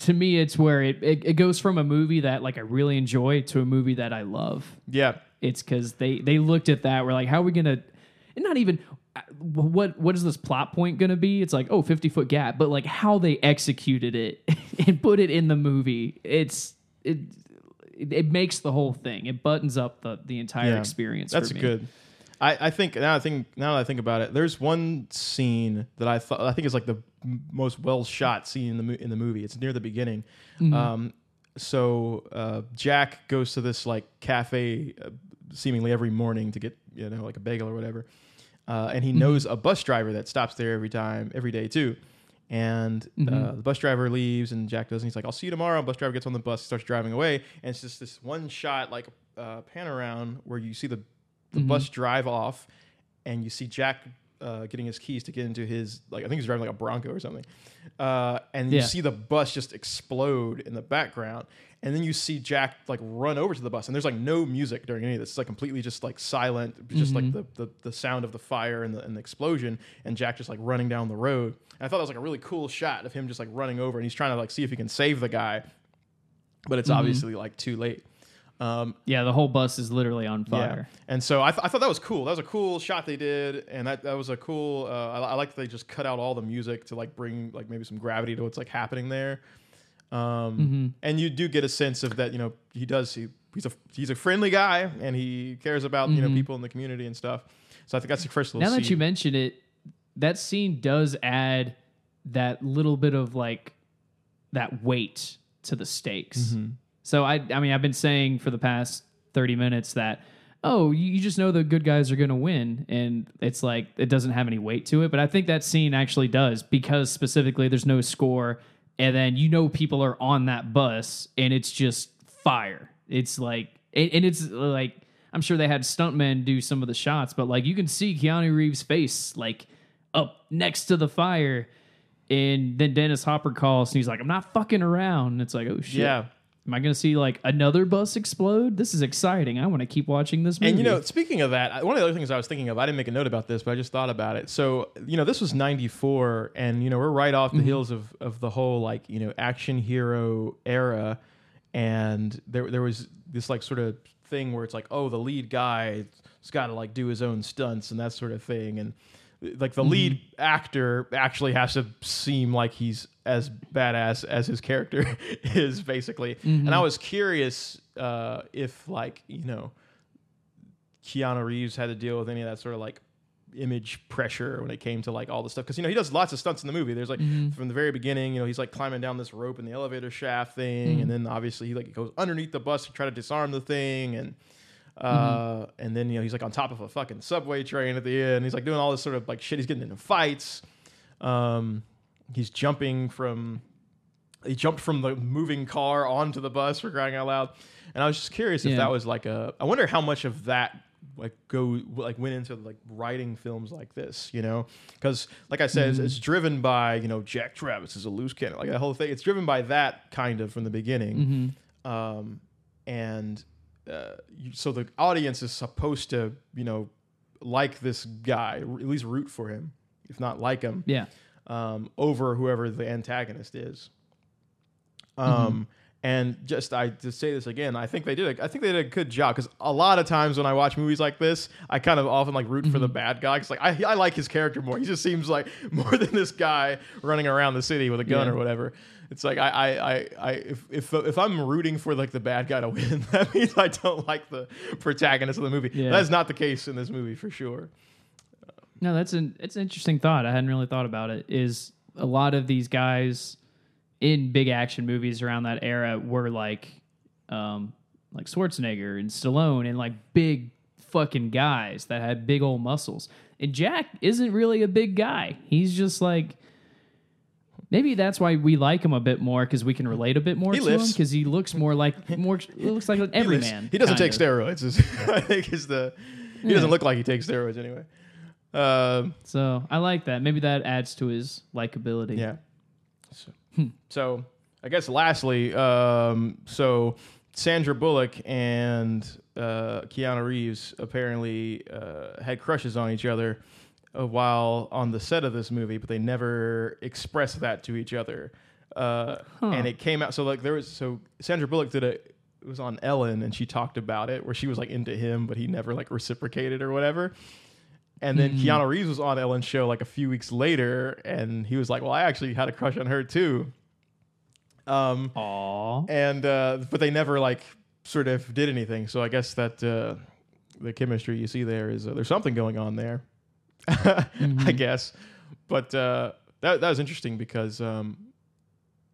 to me, it's where it, it it goes from a movie that like I really enjoy to a movie that I love. Yeah. It's because they they looked at that. We're like, how are we gonna? And not even what what is this plot point gonna be? It's like oh 50 foot gap, but like how they executed it and put it in the movie. It's it it, it makes the whole thing. It buttons up the the entire Yeah. experience. That's for me. good. I, I think now I think now that I think about it, there's one scene that I thought I think is like the m- most well shot scene in the mo- in the movie. It's near the beginning. Mm-hmm. Um, so uh, Jack goes to this like cafe uh, seemingly every morning to get you know like a bagel or whatever, uh, and he Mm-hmm. knows a bus driver that stops there every time every day too. And Mm-hmm. uh, the bus driver leaves, and Jack does, and he's like, "I'll see you tomorrow." Bus driver gets on the bus, starts driving away, and it's just this one shot, like uh, pan around, where you see the the Mm-hmm. bus drive off, and you see Jack uh, getting his keys to get into his like I think he's driving like a Bronco or something, uh, and you see the bus just explode in the background, and then you see Jack like run over to the bus, and there's like no music during any of this. It's like completely just like silent, just Mm-hmm. like the, the the sound of the fire and the, and the explosion, and Jack just like running down the road. And I thought that was like a really cool shot of him just like running over, and he's trying to like see if he can save the guy, but it's obviously like too late. Um, Yeah, the whole bus is literally on fire. yeah. And so I, th- I thought that was cool. That was a cool shot they did, and that, that was a cool. Uh, I, I like that they just cut out all the music to like bring like maybe some gravity to what's like happening there. Um, Mm-hmm. And you do get a sense of that. You know, he does. He, he's a he's a friendly guy, and he cares about you know people in the community and stuff. So I think that's the first little. Mm-hmm. Now that you mention it, that scene does add that little bit of like that weight to the stakes. Mm-hmm. So I I mean I've been saying for the past 30 minutes that oh you, you just know the good guys are going to win and it's like it doesn't have any weight to it but I think that scene actually does because specifically there's no score and then you know people are on that bus and it's just fire. It's like and, it's like I'm sure they had stuntmen do some of the shots but like you can see Keanu Reeves face like up next to the fire And then Dennis Hopper calls and he's like, I'm not fucking around. And it's like, oh shit. Yeah. Am I going to see like another bus explode? This is exciting. I want to keep watching this movie. And you know, speaking of that, one of the other things I was thinking of, I didn't make a note about this, but I just thought about it. So, you know, this was 94 and you know, we're right off the Mm-hmm. heels of of the whole like, you know, action hero era and there there was this like sort of thing where it's like, oh, the lead guy's got to like do his own stunts and that sort of thing and like the lead actor actually has to seem like he's as badass as his character is basically. And I mm-hmm. was curious uh, if like, you know, Keanu Reeves had to deal with any of that sort of like image pressure when it came to like all the stuff because you know he does lots of stunts in the movie. There's like mm-hmm. from the very beginning, you know, he's like climbing down this rope in the elevator shaft thing, and mm. then obviously he like goes underneath the bus to try to disarm the thing, and uh, and then you know he's like on top of a fucking subway train at the end. He's like doing all this sort of like shit. He's getting into fights. Um, he's jumping from he jumped from the moving car onto the bus for crying out loud. And I was just curious if that was like a. I wonder how much of that like go like went into like writing films like this, you know? Because like I said, it's, it's driven by you know Jack Travis is a loose cannon, like that whole thing. It's driven by that kind of from the beginning, um, and uh, you, so the audience is supposed to you know like this guy, at least root for him, if not like him yeah. um, over whoever the antagonist is. Um, And just I to say this again, I think they did. A, I think they did a good job because a lot of times when I watch movies like this, I kind of often like root for the bad guy because like I, I like his character more. He just seems like more than this guy running around the city with a gun Yeah. or whatever. It's like I I, I, I if, if if I'm rooting for like the bad guy to win, that means I don't like the protagonist of the movie. Yeah. That's not the case in this movie for sure. No, that's an it's an interesting thought. I hadn't really thought about it. Is a lot of these guys in big action movies around that era were like, um, like Schwarzenegger and Stallone and like big fucking guys that had big old muscles. And Jack isn't really a big guy. He's just like. Maybe that's why we like him a bit more because we can relate a bit more He to lifts. him because he looks more like more. Looks like an He everyman. He doesn't take of. steroids. Is, I think is the he doesn't look like he takes steroids anyway. Um, So I like that. Maybe that adds to his likability. yeah. So, so I guess lastly, um, so Sandra Bullock and uh, Keanu Reeves apparently uh, had crushes on each other while on the set of this movie, but they never expressed that to each other. Uh, And it came out so like there was so Sandra Bullock did a it was on Ellen and she talked about it where she was like into him, but he never like reciprocated or whatever. And then Keanu Reeves was on Ellen's show like a few weeks later, and he was like, "Well, I actually had a crush on her too." Um, Aw. and uh, but they never like sort of did anything. So I guess that uh, the chemistry you see there is uh, there's something going on there, I guess. But uh, that that was interesting because um,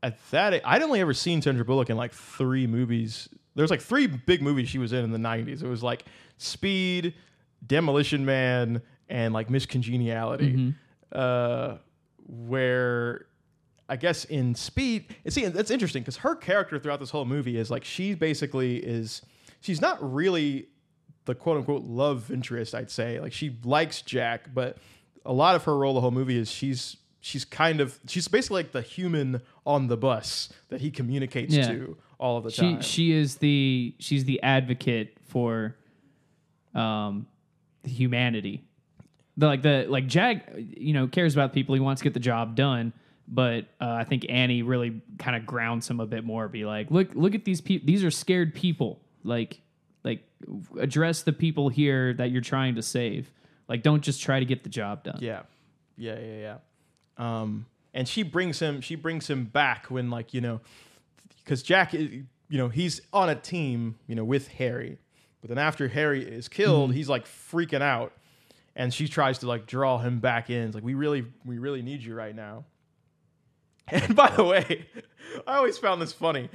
at that I'd only ever seen Sandra Bullock in like three movies. There's like three big movies she was in in the '90s. It was like Speed, Demolition Man, and like Miss Congeniality, uh, where I guess in Speed, and see, that's interesting because her character throughout this whole movie is like she basically is she's not really the quote unquote love interest. I'd say like she likes Jack, but a lot of her role the whole movie is she's she's kind of she's basically like the human on the bus that he communicates Yeah. to all of the she time. she is the she's the advocate for um humanity the, like the like jack you know cares about people he wants to get the job done but uh, i think annie really kind of grounds him a bit more be like look look at these people these are scared people like like address the people here that you're trying to save like don't just try to get the job done Yeah, yeah, yeah, yeah. Um, and she brings him. She brings him back when, like, you know, because Jack, is, you know, he's on a team, you know, with Harry. But then after Harry is killed, he's like freaking out, and she tries to like draw him back in. It's like we really, we really need you right now. And by the way, I always found this funny.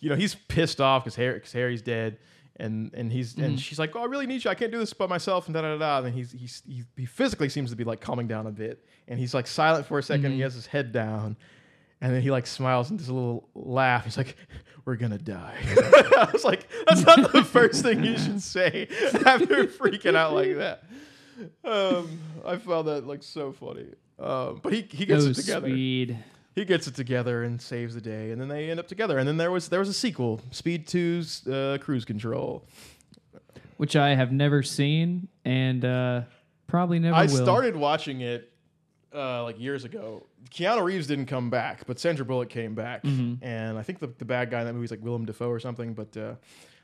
You know, he's pissed off because Harry, cause Harry's dead, and and he's and she's like, "Oh, I really need you. I can't do this by myself." And da da da. da. And then he's, he's he, he physically seems to be like calming down a bit, and he's like silent for a 2nd He has his head down, and then he like smiles and does a little laugh. He's like, "We're gonna die." I was like, "That's not the first thing you should say after freaking out like that." Um, I found that like so funny. Uh, but he he gets Oh, it together. speed. He gets it together and saves the day, and then they end up together. And then there was there was a sequel, Speed 2's uh, Cruise Control. which I have never seen and uh, probably never I will. started watching it uh, like years ago. Keanu Reeves didn't come back, but Sandra Bullock came back, Mm-hmm. and I think the, the bad guy in that movie is like Willem Dafoe or something. But uh,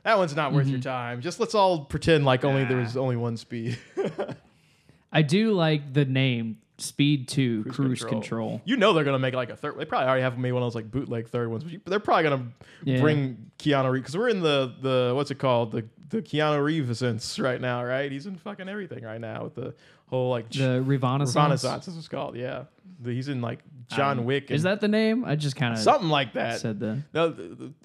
that one's not Mm-hmm. worth your time. Just let's all pretend like only there was only one speed. I do like the name Speed Two Cruise, Control. You know they're gonna make like a third. They probably already have made one of those like bootleg third ones, but you- they're probably gonna Yeah. bring Keanu Reeves because we're in the the what's it called the the Keanu Reeves right now, right? He's in fucking everything right now with the whole like The Renaissance. Renaissance. This is called yeah. The- he's in like John Um, Wick. Is that the name? I just kind of something like that? said the. No,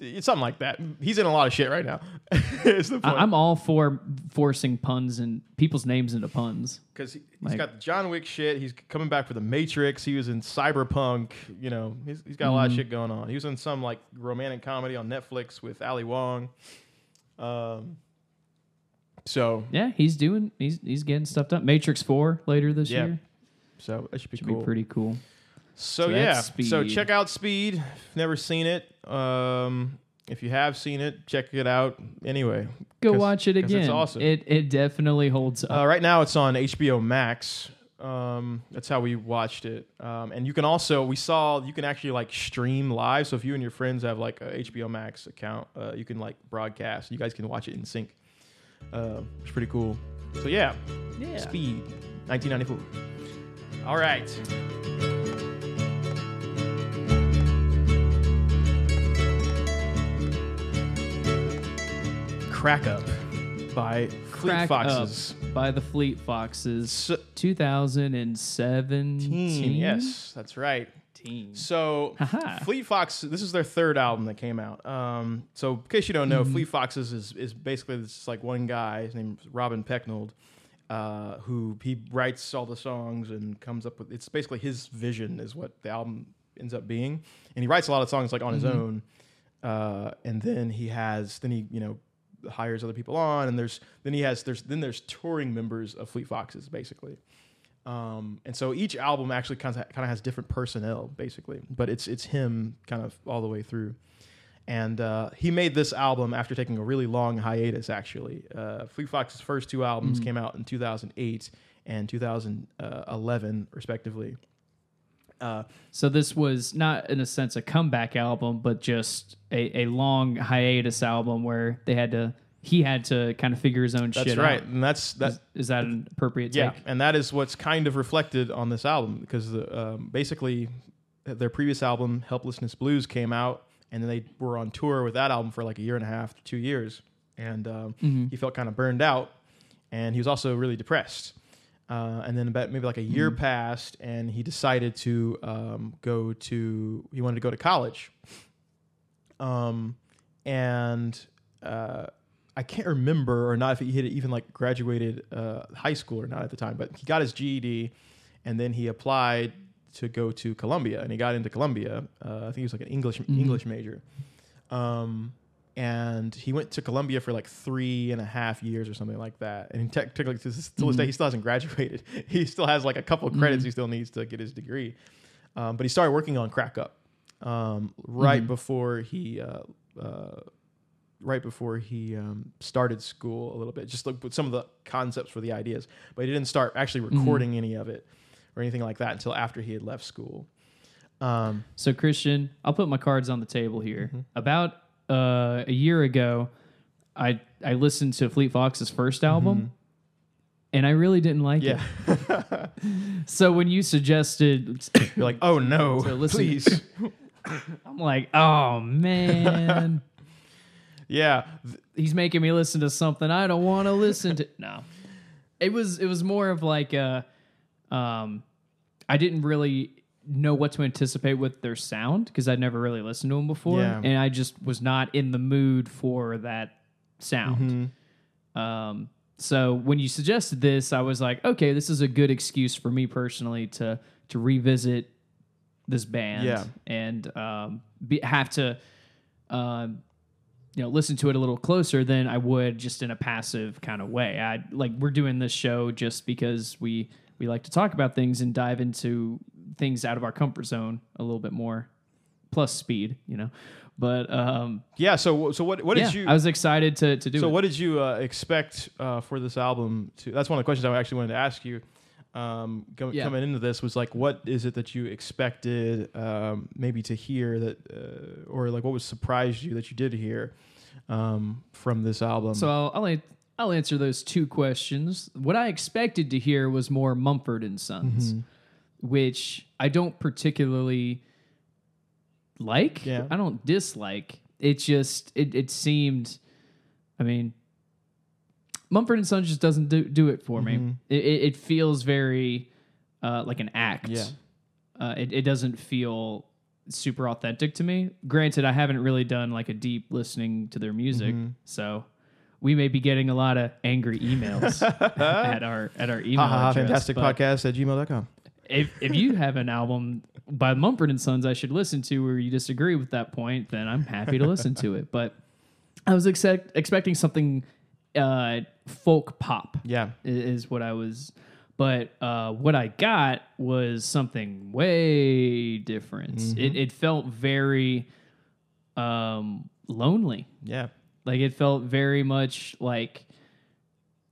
it's something like that. He's in a lot of shit right now. I- I'm all for forcing puns and people's names into puns. because he, like- has got the John Wick shit. He's coming back for the Matrix. He was in Cyberpunk. You know, he's, he's got a lot Mm-hmm. of shit going on. He was in some like romantic comedy on Netflix with Ali Wong. Um, so Yeah, he's doing. He's he's getting stuff done. Matrix Four later this Yeah. year so that should be should cool. be pretty cool. So, So yeah, so check out Speed. If never seen it, um, if you have seen it, check it out. Anyway, go watch it again. It's awesome. It it definitely holds up. Uh, right now, it's on HBO Max. Um, that's how we watched it. Um, and you can also we saw you can actually like stream live. So if you and your friends have like a HBO Max account, uh, you can like broadcast. You guys can watch it in sync. Uh, it's pretty cool. So yeah, yeah. Speed, 1994. All right. Crack Up by Fleet Crack Foxes. Up by the Fleet Foxes. So- 2017. Yes, that's right. Teen. So Haha. Fleet Fox, this is their third album that came out. Um, so in case you don't know, Mm-hmm. Fleet Foxes is is basically this like one guy. His name is Robin Pecknold, uh, who he writes all the songs and comes up with. It's basically his vision is what the album ends up being, and he writes a lot of songs like on his Mm-hmm. own. Uh, and then he has then he you know hires other people on, and there's then he has there's then there's touring members of Fleet Foxes basically. Um, and so each album actually kind of kind of has different personnel, basically, but it's it's him kind of all the way through. And uh, he made this album after taking a really long hiatus. Actually, uh, Fleet Foxes' first two albums came out in 2008 and 2011, respectively. Uh, So this was not in a sense a comeback album, but just a, a long hiatus album where they had to he had to kind of figure his own that's shit right, out. That's right. And that's that. Is, is that an appropriate Yeah, take? and that is what's kind of reflected on this album because the, um, basically their previous album, Helplessness Blues, came out, and then they were on tour with that album for like a year and a half to two years, and um, he felt kind of burned out, and he was also really depressed. Uh, and then about maybe like a year passed, and he decided to um, go to. He wanted to go to college. Um, and uh, I can't remember or not if he had even like graduated uh, high school or not at the time, but he got his GED, and then he applied to go to Columbia, and he got into Columbia. Uh, I think he was like an English English major. Um, and he went to Columbia for like three and a half years or something like that. And technically, to this, this day, he still hasn't graduated. He still has like a couple of credits he still needs to get his degree. Um, but he started working on Crack Up um, right before he uh, uh, right before he um, started school a little bit, just with some of the concepts for the ideas. But he didn't start actually recording any of it or anything like that until after he had left school. Um, So Christian, I'll put my cards on the table here. Mm-hmm. About uh, a year ago, I I listened to Fleet Foxes' first album, and I really didn't like it. Mm-hmm. So when you suggested, you're like, oh no, please. I'm like, oh man, yeah, he's making me listen to something I don't want to listen to. No, it was it was more of like a, um, I didn't really know what to anticipate with their sound because I'd never really listened to them before, Yeah. and I just was not in the mood for that sound. Mm-hmm. Um, so when you suggested this, I was like, okay, this is a good excuse for me personally to to revisit this band Yeah. and um, be, have to um, you know listen to it a little closer than I would just in a passive kind of way. I like we're doing this show just because we we like to talk about things and dive into things out of our comfort zone a little bit more, plus speed, you know. But um, Yeah. So so what what yeah, did you I was excited to to do so it. what did you uh, expect uh, for this album? To that's one of the questions I actually wanted to ask you. Um, Yeah. Coming into this was like, what is it that you expected um, maybe to hear that, uh, or like what was surprised you that you did hear um, from this album? So I'll, I'll an- I'll answer those two questions. What I expected to hear was more Mumford and Sons, Mm-hmm. Which I don't particularly like. Yeah. I don't dislike. It just it it seemed. I mean, Mumford and Sons just doesn't do do it for me. It, it it feels very uh, like an act. Yeah. Uh, it it doesn't feel super authentic to me. Granted, I haven't really done like a deep listening to their music, so we may be getting a lot of angry emails at our at our email ha, ha, ha, address. fantastic podcast at gmail.com. If if you have an album by Mumford and Sons I should listen to, or you disagree with that point, then I'm happy to listen to it. But I was expect, expecting something uh, folk pop Yeah. i- is what I was. But uh, what I got was something way different. Mm-hmm. It, it felt very um, lonely. Yeah. Like it felt very much like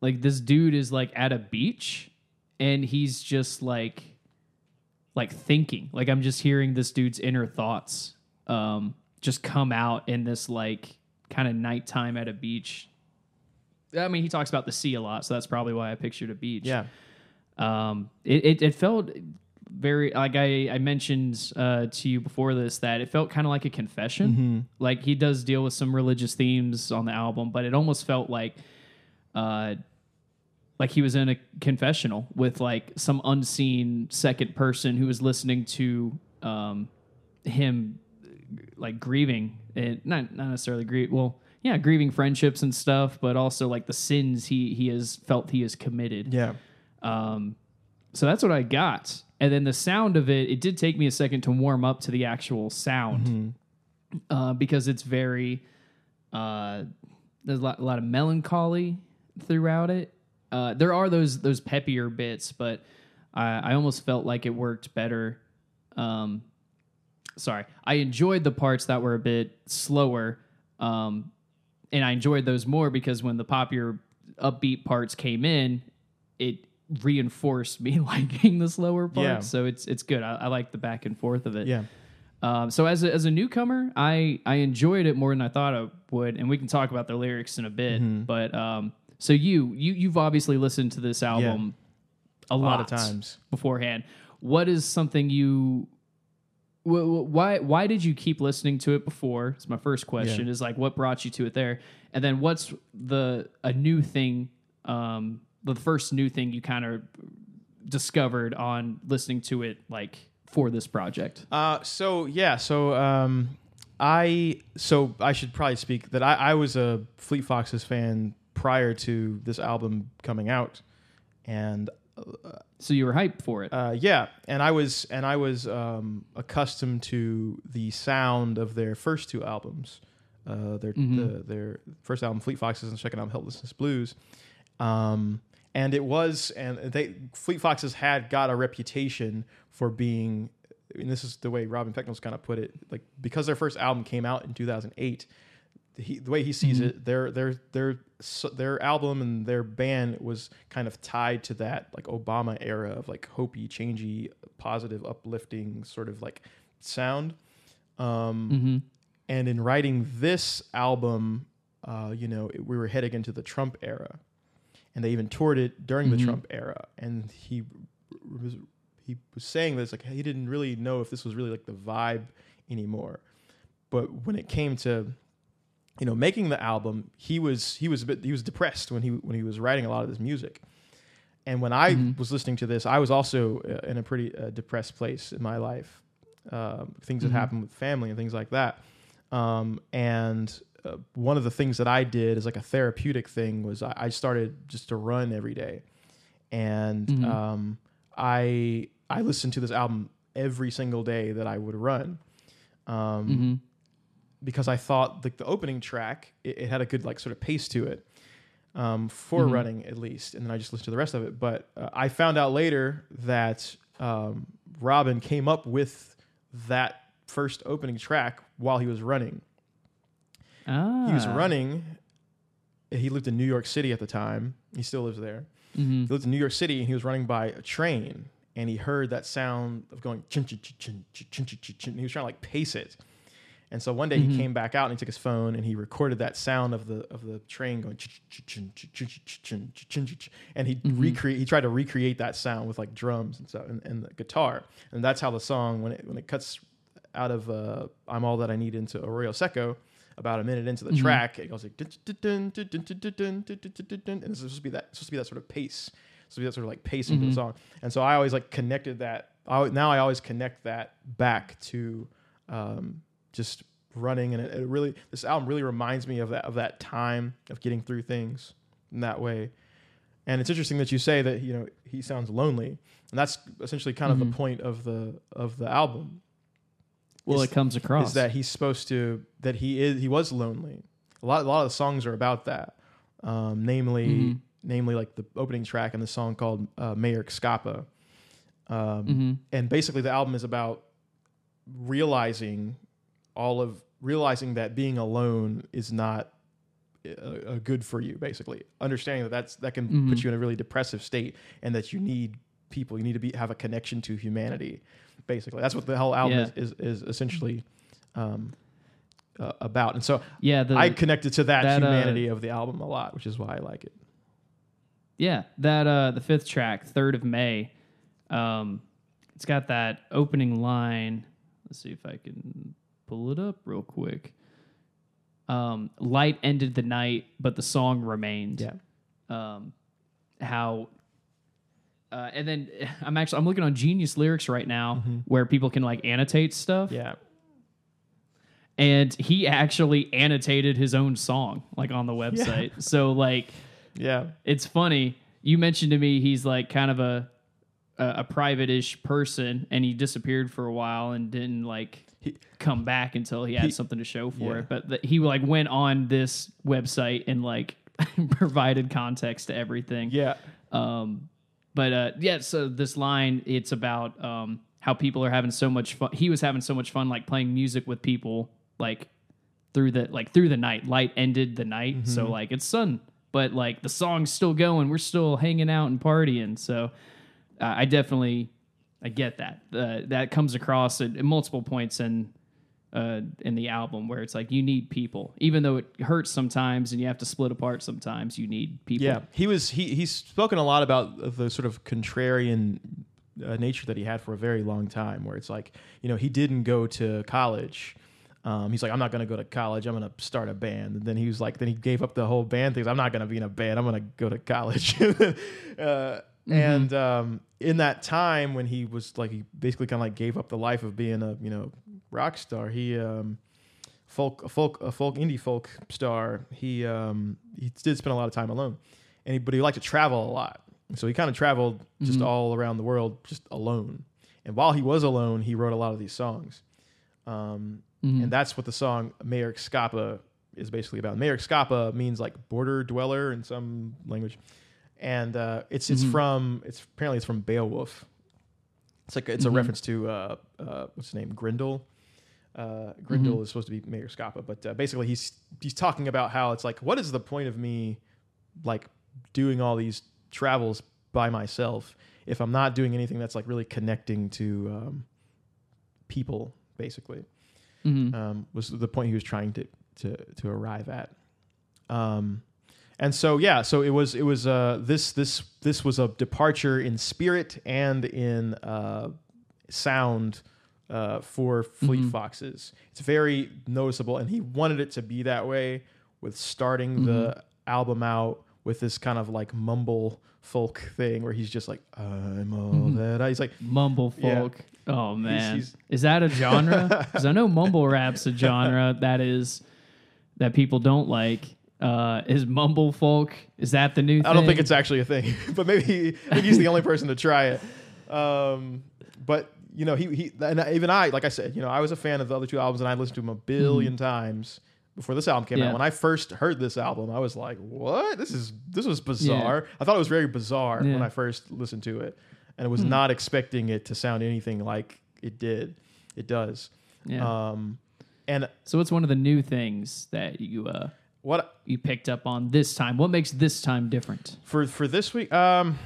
like this dude is like at a beach and he's just like like thinking. Like I'm just hearing this dude's inner thoughts um just come out in this like kind of nighttime at a beach. I mean, he talks about the sea a lot, so that's probably why I pictured a beach. Yeah. Um, it, it, it felt very like I, I mentioned uh, to you before this that it felt kind of like a confession. Like he does deal with some religious themes on the album, but it almost felt like uh, like he was in a confessional with like some unseen second person who was listening to um, him like grieving and not not necessarily grieve well yeah grieving friendships and stuff but also like the sins he he has felt he has committed Yeah. um, so that's what I got. And then the sound of it, it did take me a second to warm up to the actual sound uh, because it's very, uh, there's a lot, a lot of melancholy throughout it. Uh, there are those those peppier bits, but I, I almost felt like it worked better. Um, sorry, I enjoyed the parts that were a bit slower, um, and I enjoyed those more because when the popular upbeat parts came in, it reinforced me liking the slower parts. Yeah. So it's it's good. I, I like the back and forth of it. Yeah. Um, so as a, as a newcomer, I I enjoyed it more than I thought I would, and we can talk about the lyrics in a bit. Mm-hmm. But um, so you you you've obviously listened to this album a, A lot lot of times. beforehand. What is something you wh- wh- why why did you keep listening to it before? It's my first question. Is like what brought you to it there, and then what's the a new thing? Um, the first new thing you kind of discovered on listening to it, like for this project. Uh, so yeah, so um, I so I should probably speak that I, I was a Fleet Foxes fan prior to this album coming out, and So you were hyped for it. uh, yeah, and I was and I was um, accustomed to the sound of their first two albums, uh, their the, their first album Fleet Foxes and second album Helplessness Blues, um, and it was and they Fleet Foxes had got a reputation for being, and this is the way Robin Pecknold's kind of put it, like because their first album came out in 2008. He, the way he sees it, their their their so- their album and their band was kind of tied to that like Obama era of like hopey, changey, positive, uplifting sort of like sound. Um, mm-hmm. and in writing this album, uh, you know, it- we were heading into the Trump era, and they even toured it during Mhm. the Trump era. And he was he was saying this like he didn't really know if this was really like the vibe anymore. But when it came to you know making the album, he was he was a bit he was depressed when he when he was writing a lot of this music. And when I Mhm. was listening to this, I was also uh, in a pretty uh, depressed place in my life. Um, things that Mhm. happened with family and things like that. Um, and uh, one of the things that I did as like a therapeutic thing was I, I started just to run every day, and Mhm. um, I I listened to this album every single day that I would run. Um, Mm-hmm because I thought like the, the opening track it, it, had a good like sort of pace to it um, for mm-hmm. running at least, and then I just listened to the rest of it. But uh, I found out later that um, Robin came up with that first opening track while he was running. Ah. He was ah. running. He lived in New York City at the time. He still lives there. Mm-hmm. He lived in New York City, and he was running by a train, and he heard that sound of going chin chin chin chin chin chin. chin. He was trying to like pace it and so one day mm-hmm. he came back out and he took his phone and he recorded that sound of the of the train going and he mm-hmm. recreate he tried to recreate that sound with like drums and so and, and the guitar and that's how the song when it when it cuts out of uh, I'm all that I need into Arroyo Seco about a minute into the mm-hmm. track it goes like and it's supposed to be that supposed to be that sort of pace so that sort of like pacing mm-hmm. to the song and so I always like connected that I, now I always connect that back to um, just running, and it, it really this album really reminds me of that of that time of getting through things in that way. And it's interesting that you say that you know he sounds lonely, and that's essentially kind of Mhm. the point of the of the album Well, is- it comes across is that he's supposed to that he is he was lonely. A lot a lot of the songs are about that. Um, namely Mhm. namely like the opening track and the song called uh, Mearcstapa. Um, Mhm. and basically the album is about realizing all of realizing that being alone is not uh, uh, good for you basically understanding that that's that can put Mhm. you in a really depressive state and that you need people you need to be have a connection to humanity basically that's what the whole album Yeah. is, is is essentially um uh, about and so yeah, the, i connected to that, that, uh, humanity of the album a lot which is why i like it Yeah, that uh the fifth track, third of May. Um it's got that opening line. Let's see if I can pull it up real quick. Um light ended the night, but the song remained. yeah Um how uh, and then I'm actually I'm looking on Genius Lyrics right now where people can like annotate stuff. yeah And he actually annotated his own song like on the website. So like yeah it's funny. You mentioned to me he's like kind of a a, a private-ish person, and he disappeared for a while and didn't like He- come back until he had He- something to show for yeah. it. But that he like went on this website and like provided context to everything. yeah Um, but uh, yeah, so this line it's about um, how people are having so much fun. He was having so much fun, like playing music with people, like through the like through the night. Light ended the night, so Mm-hmm. like it's sun, but like the song's still going. We're still hanging out and partying. So uh, I definitely I get that. Uh, that comes across at, at multiple points in uh, in the album where it's like you need people, even though it hurts sometimes and you have to split apart sometimes. You need people. Yeah, he was he he's spoken a lot about the sort of contrarian uh, nature that he had for a very long time, where it's like you know he didn't go to college. Um, he's like, I'm not going to go to college. I'm going to start a band. And then he was like, then he gave up the whole band thing. I'm not going to be in a band. I'm going to go to college. uh, And um, in that time when he was like, he basically kind of like gave up the life of being a you know rock star. He um, folk a folk a folk indie folk star. He um, he did spend a lot of time alone, and he, but he liked to travel a lot. So he kind of traveled just all around the world just alone. And while he was alone, he wrote a lot of these songs. Um, And that's what the song Mearcstapa is basically about. Mearcstapa means like border dweller in some language, and uh, it's it's from it's apparently it's from Beowulf. It's like it's a reference to uh, uh, what's his name Grindel. Uh, Grendel is supposed to be Mearcstapa, but uh, basically he's he's talking about how it's like what is the point of me like doing all these travels by myself if I'm not doing anything that's like really connecting to um, people basically Mhm. um, was the point he was trying to to to arrive at. Um, and so yeah, so it was it was uh, this this this was a departure in spirit and in uh, sound uh, for Fleet Foxes. It's very noticeable, and he wanted it to be that way with starting the album out with this kind of like mumble folk thing where he's just like I'm all that I-" he's like Mumble Yeah. folk. Oh man, he's- is that a genre? Because I know mumble rap's a genre that is that people don't like. Uh, is mumble folk? Is that the new? I don't think it's actually a thing, but maybe I think he's the only person to try it. Um, but you know, he he and even I, like I said, you know, I was a fan of the other two albums, and I listened to them a 1000000000 times before this album came Yeah. out. When I first heard this album, I was like, "What? This is this was bizarre." I thought it was very bizarre when Yeah. Hmm. I first listened to it, and I was not expecting it to sound anything like it did. It does. Yeah. Um, and so what's one of the new things that you uh what you picked up on this time? What makes this time different? for for this week? Um,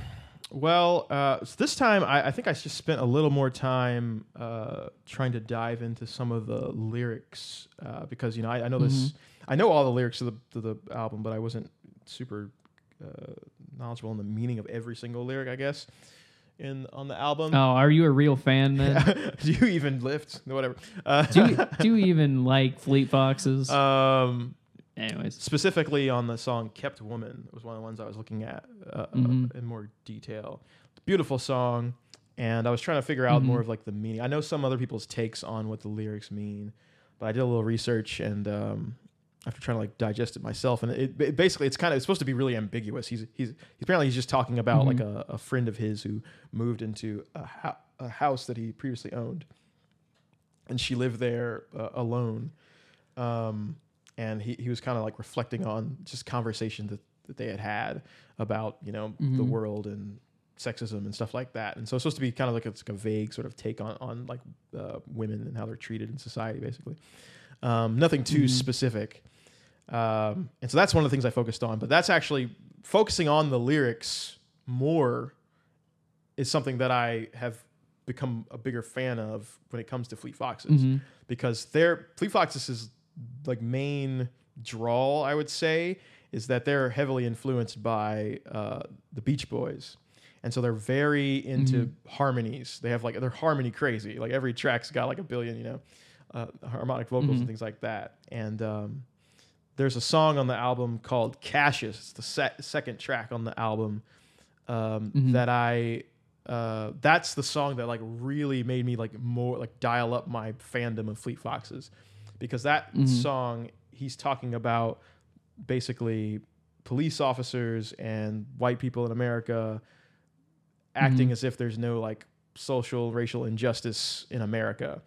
well, uh, this time I, I think I just spent a little more time uh, trying to dive into some of the lyrics uh, because you know I, I know this, I know all the lyrics of the to the album, but I wasn't super uh, knowledgeable in the meaning of every single lyric. I guess in on the album. Oh, are you a real fan then? do you even lift? Whatever. Uh, do you, do you even like Fleet Foxes? um, Anyways, specifically on the song "Kept Woman" it was one of the ones I was looking at uh, uh, in more detail. Beautiful song, and I was trying to figure out Mhm. more of like the meaning. I know some other people's takes on what the lyrics mean, but I did a little research and um, after trying to like digest it myself, and it, it basically it's kind of it's supposed to be really ambiguous. He's he's apparently he's just talking about Mhm. like a, a friend of his who moved into a, ho- a house that he previously owned, and she lived there uh, alone. Um, and he, he was kind of like reflecting on just conversation that, that they had had about you know the Mhm. world and sexism and stuff like that and so it's supposed to be kind of like like a vague sort of take on on like uh, women and how they're treated in society basically um, nothing too Mhm. specific um, and so that's one of the things i focused on but that's actually focusing on the lyrics more is something that i have become a bigger fan of when it comes to fleet foxes Mhm. because their Fleet Foxes' like main draw, I would say, is that they're heavily influenced by uh, the Beach Boys, and so they're very into harmonies. They have like they're harmony crazy. Like every track's got like a billion, you know, uh, harmonic vocals Mhm. and things like that. And um, there's a song on the album called Cassius. It's the se- second track on the album um, Mhm. that I. Uh, that's the song that like really made me like more like dial up my fandom of Fleet Foxes because that Mhm. song he's talking about basically police officers and white people in America acting Mhm. as if there's no like social racial injustice in America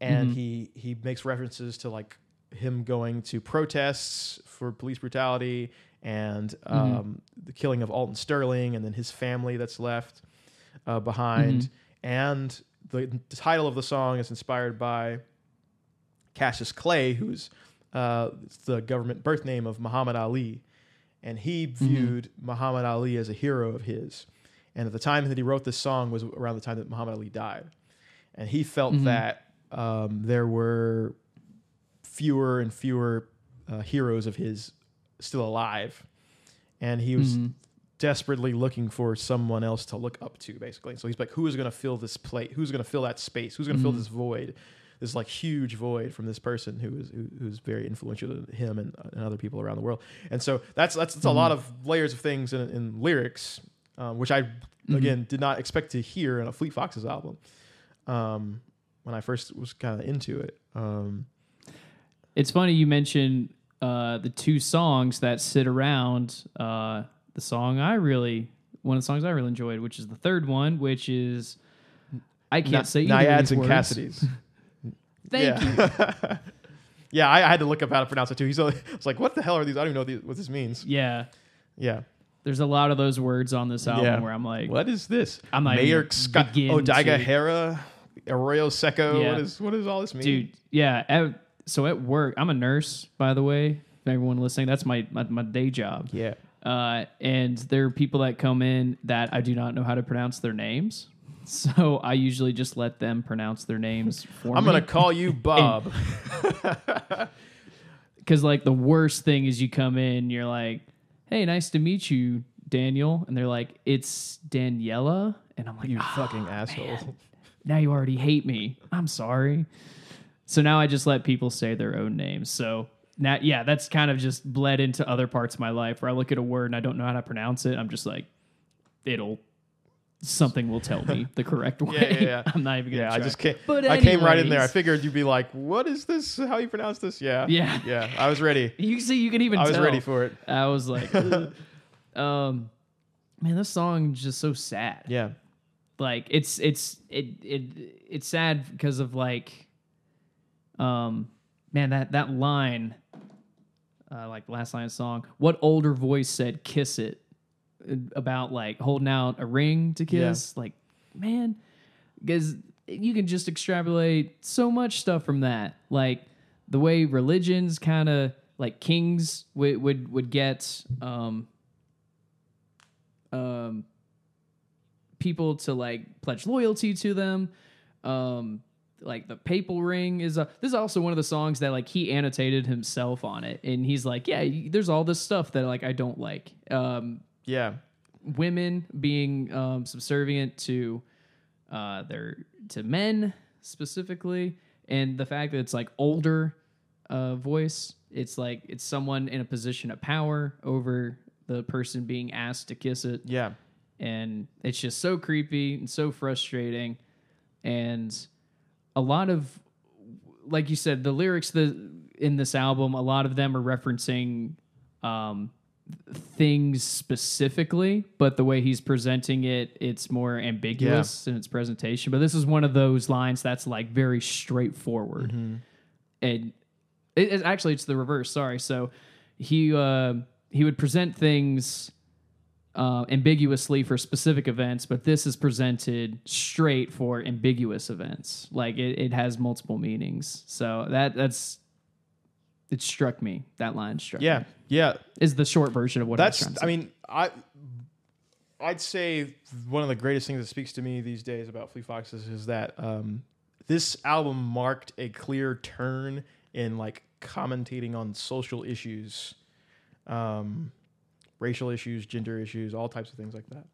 and Mhm. he he makes references to like him going to protests for police brutality and um, the killing of Alton Sterling and then his family that's left uh, behind. Mhm. And the, the title of the song is inspired by Cassius Clay, who's uh, the government birth name of Muhammad Ali. And he viewed Muhammad Ali as a hero of his. And at the time that he wrote this song was around the time that Muhammad Ali died. And he felt Mhm. that um, there were fewer and fewer uh, heroes of his still alive. And he was Mhm. desperately looking for someone else to look up to, basically. So he's like, who is going to fill this plate? Who's going to fill that space? Who's going to fill Mhm. this void? This like huge void from this person who is who, who's very influential to him and, and other people around the world. And so that's that's, that's a lot of layers of things in, in lyrics, um, which I again did not expect to hear in a Fleet Foxes album um, when I first was kind of into it. Um, It's funny you mentioned uh, the two songs that sit around uh, the song I really one of the songs I really enjoyed, which is the third one, which is I can't Ni- say Naiads and. Cassadies. Thank you. yeah. yeah, I, I had to look up how to pronounce it too. He's like, it's like, what the hell are these? I don't even know what, these, what this means. Yeah, Yeah. there's a lot of those words on this album Yeah. where I'm like, What is this? I'm like, Mayor Scott Odaigahara, Arroyo Seco. Yeah. What is what does all this mean? dude, yeah. At, so at work, I'm a nurse, by the way. If everyone listening, that's my my, my day job. Yeah. Uh, and there are people that come in that I do not know how to pronounce their names. So I usually just let them pronounce their names for I'm me. gonna call you Bob. Because like the worst thing is you come in, you're like, "Hey, nice to meet you, Daniel," and they're like, "It's Daniela," and I'm like, you "Ah, fucking asshole. now you already hate me. I'm sorry. So now I just let people say their own names. So now, yeah, that's kind of just bled into other parts of my life where I look at a word and I don't know how to pronounce it. I'm just like, it'll something will tell me the correct way. Yeah, yeah, yeah. I'm not even gonna. Yeah, I try. just came. But anyways, I came right in there. I figured you'd be like, "What is this? How you pronounce this?" Yeah, Yeah. yeah. I was ready. You see, you can even. I was tell. ready for it. I was like, um, man, this song is just so sad. Yeah, like it's it's it it it's sad because of like um man, that that line, uh, like last line of the song, what older voice said "kiss it" about like holding out a ring to kiss? Like, man, because you can just extrapolate so much stuff from that. Like the way religions kind of like kings would would would get um um people to like pledge loyalty to them. Um like the papal ring is a this is also one of the songs that like he annotated himself on it and he's like yeah there's all this stuff that like i don't like um Yeah. women being um subservient to uh their to men specifically and the fact that it's like older uh voice it's like it's someone in a position of power over the person being asked to kiss it Yeah. and it's just so creepy and so frustrating and a lot of like you said the lyrics the in this album a lot of them are referencing um things specifically but the way he's presenting it it's more ambiguous in its presentation. But this is one of those lines that's like very straightforward. And it, it actually it's the reverse sorry. So he uh he would present things uh, ambiguously for specific events, but this is presented straight for ambiguous events. Like it, it has multiple meanings. So that that's it struck me. That line struck Yeah. me. Yeah. Is the short version of what That's. I was trying to I mean, I. I'd say one of the greatest things that speaks to me these days about Fleet Foxes is that um, this album marked a clear turn in like commentating on social issues, um, racial issues, gender issues, all types of things like that.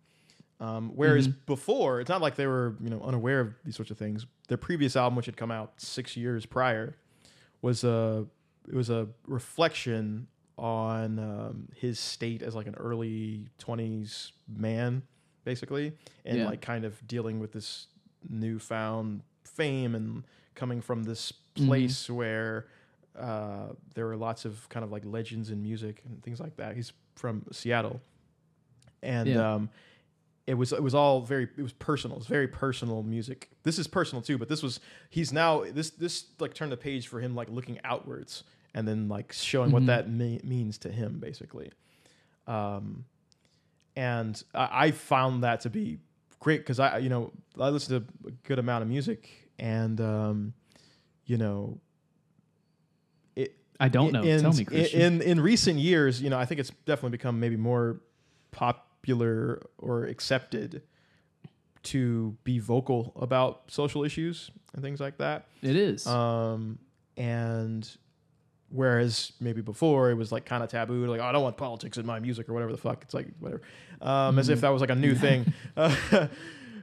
Um, whereas before, it's not like they were you know unaware of these sorts of things. Their previous album, which had come out six years prior, was a it was a reflection on um, his state as like an early 20s man basically and Yeah. like kind of dealing with this newfound fame and coming from this place where uh, there were lots of kind of like legends in music and things like that he's from seattle and Yeah. um, it was it was all very it was personal. It's very personal music. This is personal too, but this was he's now this this like turned the page for him like looking outwards and then like showing what that me- means to him basically. Um, and I, I found that to be great because I you know I listen to a good amount of music and um, you know it I don't know. in, Tell me, in- Christian. In in recent years, you know, I think it's definitely become maybe more popular or accepted to be vocal about social issues and things like that. it is. Um, and whereas maybe before it was like kind of taboo, like oh, I don't want politics in my music or whatever the fuck. It's like whatever, um, as if that was like a new thing. Uh,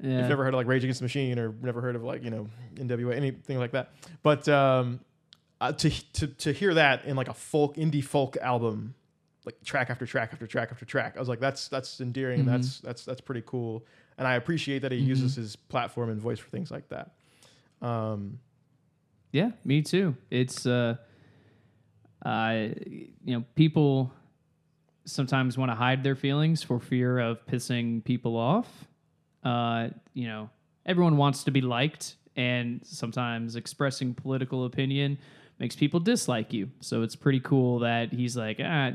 yeah. You've never heard of like Rage Against the Machine or never heard of like you know NWA anything like that. But um, uh, to to to hear that in like a folk indie folk album, like track after track after track after track, I was like that's that's endearing. and That's that's that's pretty cool, and I appreciate that he uses his platform and voice for things like that. Um, Yeah, me too. It's uh, uh, you know, people sometimes want to hide their feelings for fear of pissing people off. Uh, you know, everyone wants to be liked, and sometimes expressing political opinion makes people dislike you. So it's pretty cool that he's like, ah, I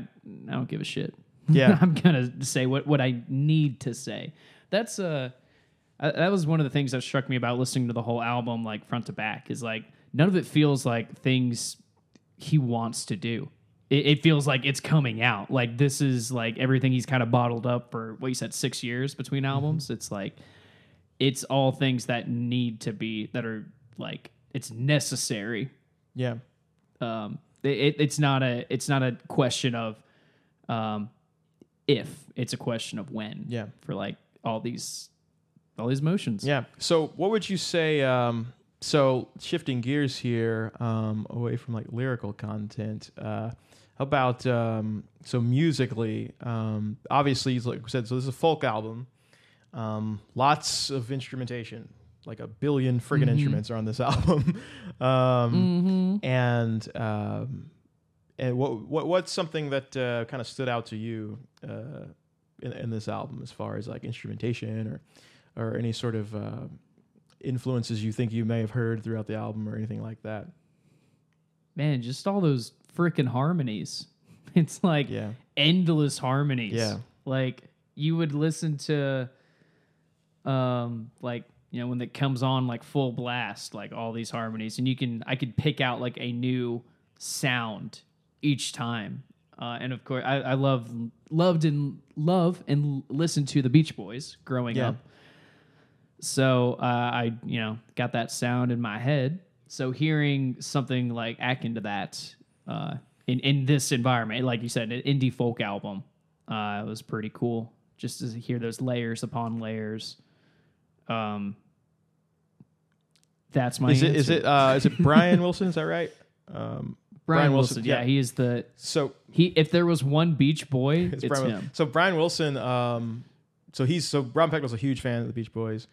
don't give a shit. Yeah. I'm gonna say what what I need to say. That's uh uh, that was one of the things that struck me about listening to the whole album like front to back is like none of it feels like things he wants to do it, it feels like it's coming out like this is like everything he's kind of bottled up for what you said six years between albums it's like it's all things that need to be that are like it's necessary yeah, um it, it's not a it's not a question of um if it's a question of when Yeah. for like all these all these motions yeah. So what would you say? Um, so shifting gears here um, away from like lyrical content. Uh, about um, so musically? Um, obviously, like we said, so this is a folk album. Um, lots of instrumentation, like a billion friggin' instruments are on this album. um, And um, and what what what's something that uh, kind of stood out to you uh, in, in this album as far as like instrumentation or or any sort of uh, influences you think you may have heard throughout the album or anything like that? man, just all those freaking harmonies. It's like Yeah. endless harmonies. Yeah. Like you would listen to um like you know when it comes on like full blast like all these harmonies and you can I could pick out like a new sound each time. Uh, and of course I, I love loved and love and listened to the Beach Boys growing Yeah. up. So uh, I, you know, got that sound in my head. So hearing something like akin to that uh, in in this environment, like you said, an indie folk album, uh, was pretty cool. Just to hear those layers upon layers. Um, that's my Is it is it uh, is it Brian Wilson? Is that right? Um, Brian, Brian Wilson? Wilson, yeah. yeah. he is the so he. If there was one Beach Boy, it's, Brian Wil- him. So Brian Wilson, um, so he's so Robin Peck was a huge fan of the Beach Boys,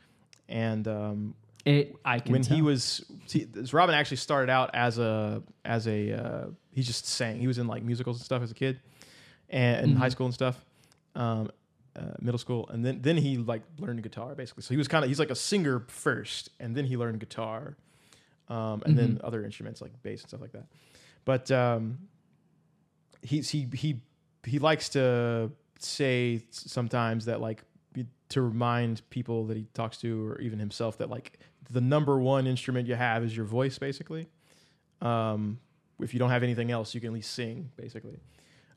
and um, It, I can when tell. he was see, Robin actually started out as a as a uh, he just sang. He was in like musicals and stuff as a kid, and in Mm-hmm. high school and stuff, um, uh, middle school, and then then he like learned guitar basically. So he was kind of he's like a singer first, and then he learned guitar, um, and then Mm-hmm. other instruments like bass and stuff like that. But um, he's he he he likes to say sometimes that like to remind people that he talks to or even himself that like the number one instrument you have is your voice basically. Um, if you don't have anything else you can at least sing basically.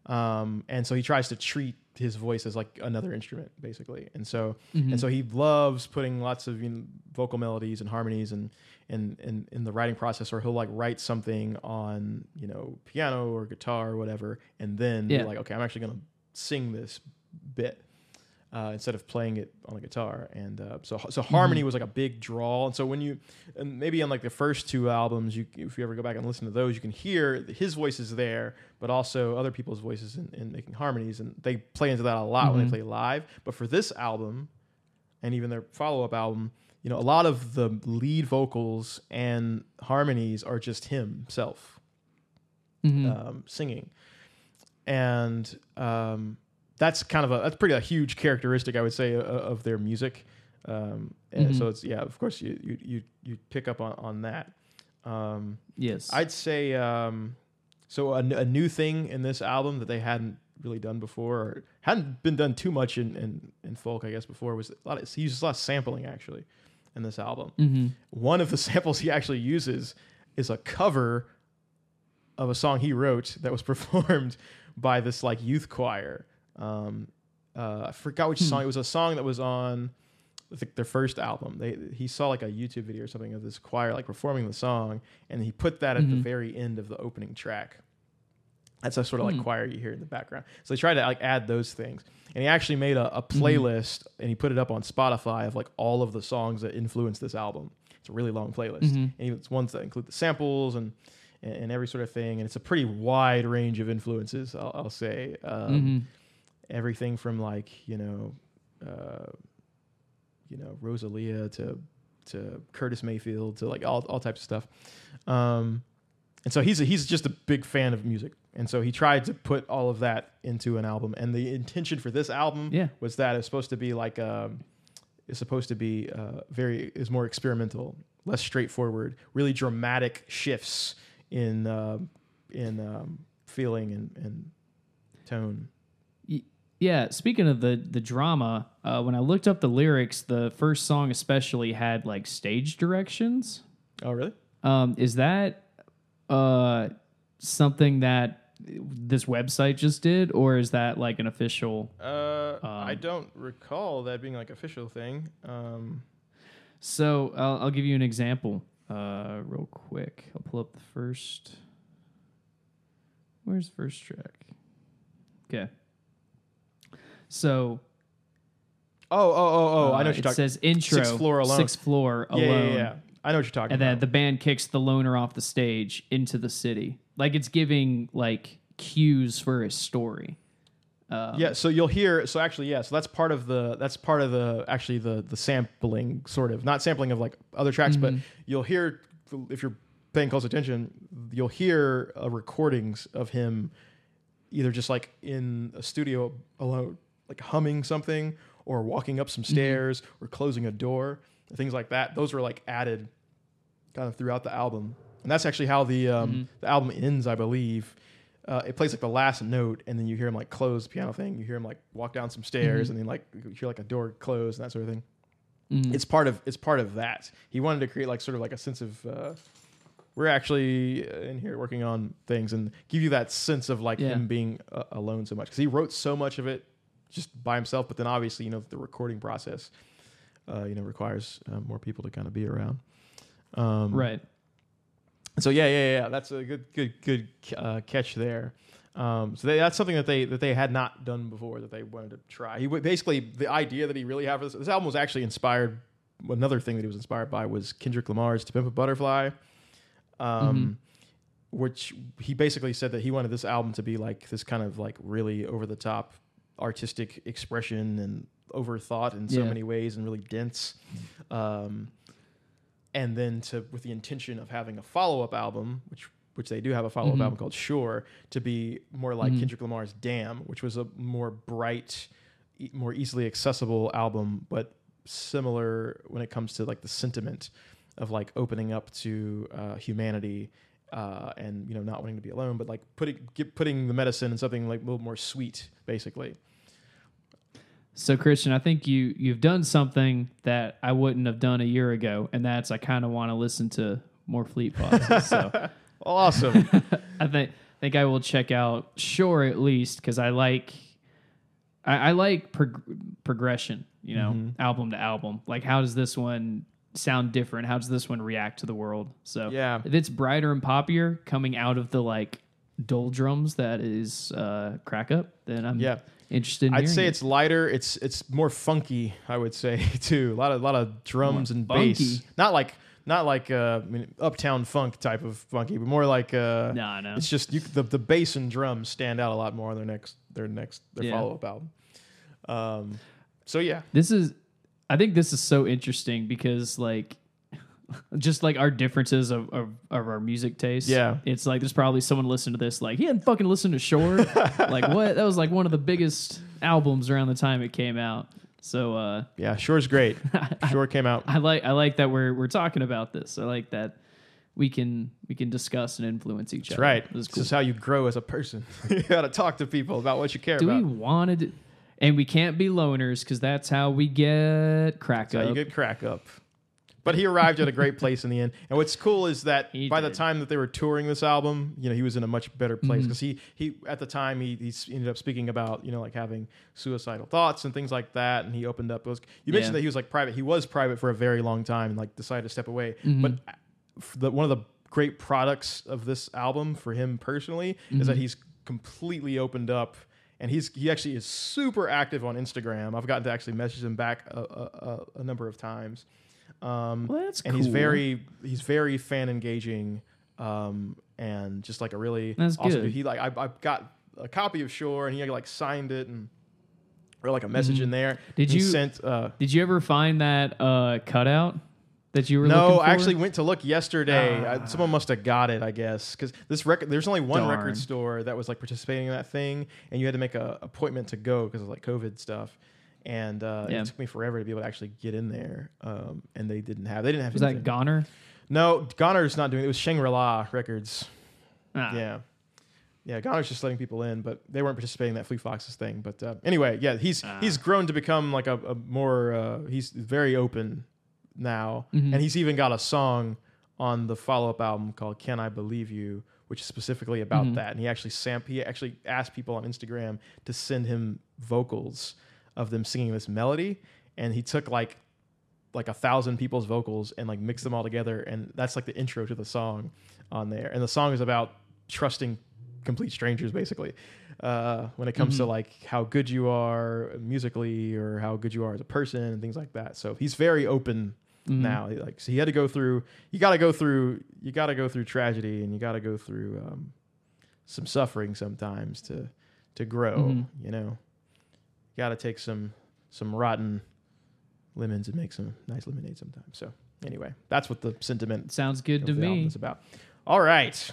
Um, and so he tries to treat his voice as like another instrument basically. And so and so he loves putting lots of you know, vocal melodies and harmonies and and in, in the writing process or he'll like write something on you know piano or guitar or whatever and then Yeah. like okay i'm actually going to sing this bit uh, instead of playing it on a guitar. And uh, so so harmony was like a big draw. And so when you and maybe on like the first two albums, you if you ever go back and listen to those, you can hear his voice is there, but also other people's voices in, in making harmonies, and they play into that a lot when they play live. But for this album, and even their follow up album. You know, a lot of the lead vocals and harmonies are just himself Mhm. um, singing, and um, that's kind of a that's pretty a huge characteristic I would say of, of their music. Um, and Mhm. So it's yeah, of course you you you, you pick up on on that. Um, yes. I'd say um, so a new thing in this album that they hadn't really done before or hadn't been done too much in, in, in folk I guess before was a lot of, he uses a lot of sampling actually in this album. Mhm. One of the samples he actually uses is a cover of a song he wrote that was performed by this like youth choir. Um, uh, I forgot which song. It was a song that was on I think their first album. They he saw like a YouTube video or something of this choir like performing the song, and he put that at the very end of the opening track. That's a sort of like choir you hear in the background. So they tried to like add those things, and he actually made a, a playlist and he put it up on Spotify of like all of the songs that influenced this album. It's a really long playlist, and it's ones that include the samples and and, and every sort of thing, and it's a pretty wide range of influences. I'll, I'll say um, everything from like you know. Uh, you know Rosalia to to Curtis Mayfield to like all all types of stuff. Um, and so he's a, he's just a big fan of music, and so he tried to put all of that into an album. And the intention for this album Yeah. was that it's supposed to be like um, it's supposed to be uh, very is more experimental, less straightforward, really dramatic shifts in uh, in um, feeling and, and tone. Yeah, speaking of the the drama, uh, when I looked up the lyrics, the first song especially had like stage directions. Oh, really? Um, is that uh, something that this website just did, or is that like an official? Uh, I Um, don't recall that being like official thing. Um, So I'll, I'll give you an example, uh, real quick. I'll pull up the first. Where's the first track? Okay. So oh, oh, oh, oh! I know uh, what you're it talking. says intro Sixth floor alone. Sixth floor alone. yeah, yeah. yeah. I know what you're talking about. and then the band kicks the loner off the stage into the city. Like it's giving like cues for his story. Um, yeah, so you'll hear. So actually, yeah. So that's part of the. That's part of the. Actually, the the sampling sort of not sampling of like other tracks, but you'll hear if you're paying close attention, you'll hear uh, recordings of him either just like in a studio alone, like humming something, or walking up some stairs, or closing a door, things like that. Those were like added kind of throughout the album. and that's actually how the um, the album ends, I believe. Uh, it plays like the last note, and then you hear him like close the piano thing. You hear him like walk down some stairs, and then like you hear like a door close and that sort of thing. It's part of it's part of that. He wanted to create like sort of like a sense of uh, we're actually uh, in here working on things and give you that sense of like Yeah. him being uh, alone so much because he wrote so much of it just by himself. But then obviously you know the recording process uh, you know requires uh, more people to kind of be around. Um, Right. so yeah, yeah, yeah. That's a good, good, good uh, catch there. Um, so they, that's something that they that they had not done before that they wanted to try. He w- basically the idea that he really had for this, this album was actually inspired. Another thing that he was inspired by was Kendrick Lamar's "To Pimp a Butterfly," um, which he basically said that he wanted this album to be like this kind of like really over the top artistic expression and overthought in so Yeah. many ways and really dense. Um, and then to with the intention of having a follow up album, which which they do have a follow up Mhm. album called Shore, to be more like Mhm. Kendrick Lamar's Damn, which was a more bright, e- more easily accessible album, but similar when it comes to like the sentiment of like opening up to uh, humanity. Uh, and you know, not wanting to be alone, but like putting get, putting the medicine in something like a little more sweet, basically. So Christian, I think you you've done something that I wouldn't have done a year ago, and that's I kind of want to listen to more Fleet Foxes. so Awesome. I think think I will check out Shore at least because I like I, I like prog- progression. You know, Mm-hmm. album to album. Like, how does this one sound different? How does this one react to the world? So Yeah. if it's brighter and poppier coming out of the like doldrums that is uh, crack up, then I'm Yeah. interested. In I'd say it. it's lighter. It's it's more funky. I would say too. A lot of lot of drums More and bass. Not like not like uh, I mean, uptown funk type of funky, but more like uh, No, no. It's just you, the the bass and drums stand out a lot more on their next their next their Yeah. follow up album. Um, so yeah, This is, I think this is so interesting because like, just like our differences of, of, of our music taste. Yeah. It's like there's probably someone listening to this like he hadn't fucking listened to Shore. like what? That was like one of the biggest albums around the time it came out. So uh, yeah, Shore's great. Shore came out. I like I like that we're we're talking about this. I like that we can we can discuss and influence each That's other. right. This is This cool. is how you grow as a person. you got to talk to people about what you care Do about. Do we want to? And we can't be loners because that's how we get crack That's how up. you get crack up. But he arrived at a great place in the end. And what's cool is that He by the time that they were touring this album, you know, he was in a much better place Mm-hmm. because he he at the time he he ended up speaking about you know like having suicidal thoughts and things like that. And he opened up. Was, you mentioned Yeah. that he was like private. He was private for a very long time and like decided to step away. Mm-hmm. But the, one of the great products of this album for him personally is that Mm-hmm. he's completely opened up and he's he actually is super active on Instagram. I've gotten to actually message him back a, a, a, number of times. Um, Well, that's and he's very he's very fan engaging um, and just like a really That's awesome good. dude. He like I, I got a copy of Shore and he like signed it and or like a message in there. Mm-hmm. Did you- sent? Uh, Did you ever find that uh, cutout that you were no, looking for? I actually went to look yesterday. Ah. I, someone must have got it, I guess, because this record. There's only one Darn. record store that was like participating in that thing, and you had to make a appointment to go because of like COVID stuff. And uh, Yeah. it took me forever to be able to actually get in there. Um, and they didn't have. They didn't have. Was that anything. Goner? No, Goner's not doing it. It was Shangri La Records. Ah, Yeah. Yeah, Goner's just letting people in, but they weren't participating in that Fleet Foxes thing. But uh, anyway, yeah, he's Ah. he's grown to become like a, a more uh, he's very open now, Mhm. and he's even got a song on the follow up album called "Can I Believe You," which is specifically about Mhm. that. And he actually samp he actually asked people on Instagram to send him vocals of them singing this melody, and he took like like a thousand people's vocals and like mixed them all together, and that's like the intro to the song on there. And the song is about trusting complete strangers, basically. Uh, when it comes to Mhm. like how good you are musically or how good you are as a person and things like that. So he's very open Mhm. now. Like so he had to go through. You got to go through. You got to go through tragedy, and you got to go through um, some suffering sometimes to to grow. Mhm. You know, you got to take some some rotten lemons and make some nice lemonade sometimes. So anyway, that's what the sentiment Sounds good to me. is about. All right,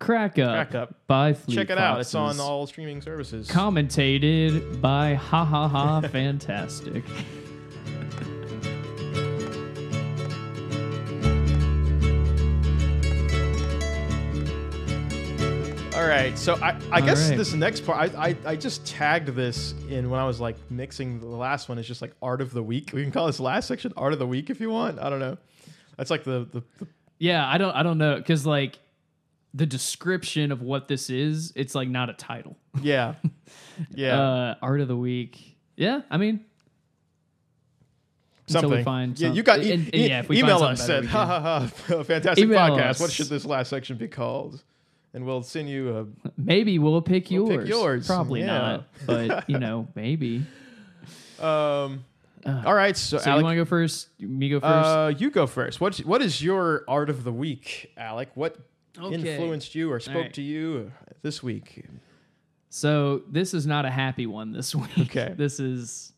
Crack up. Crack Up. By Fleet check it out. It's on all streaming services. Commentated by Ha Ha Ha Fantastic. Right, so I, I guess right. this next part, I, I, I just tagged this in when I was like mixing the last one. It's just like art of the week. We can call this last section art of the week if you want. I don't know. That's like the, the, the Yeah, I don't I don't know cuz like the description of what this is, it's like not a title. yeah, yeah, Uh art of the week. Yeah, I mean until something. we find yeah, you got e- and- and yeah, if we email something us we ha ha ha fantastic Email podcast. What should this last section be called? And we'll send you a maybe we'll pick We'll yours. pick yours, Probably yeah. not, but you know, maybe. um. all right, so, Uh, So Alec, you want to go first? Me go first? uh, you go first. What what is your art of the week, Alec? What Okay. influenced you or spoke right. to you this week? So this is not a happy one this week. Okay. this is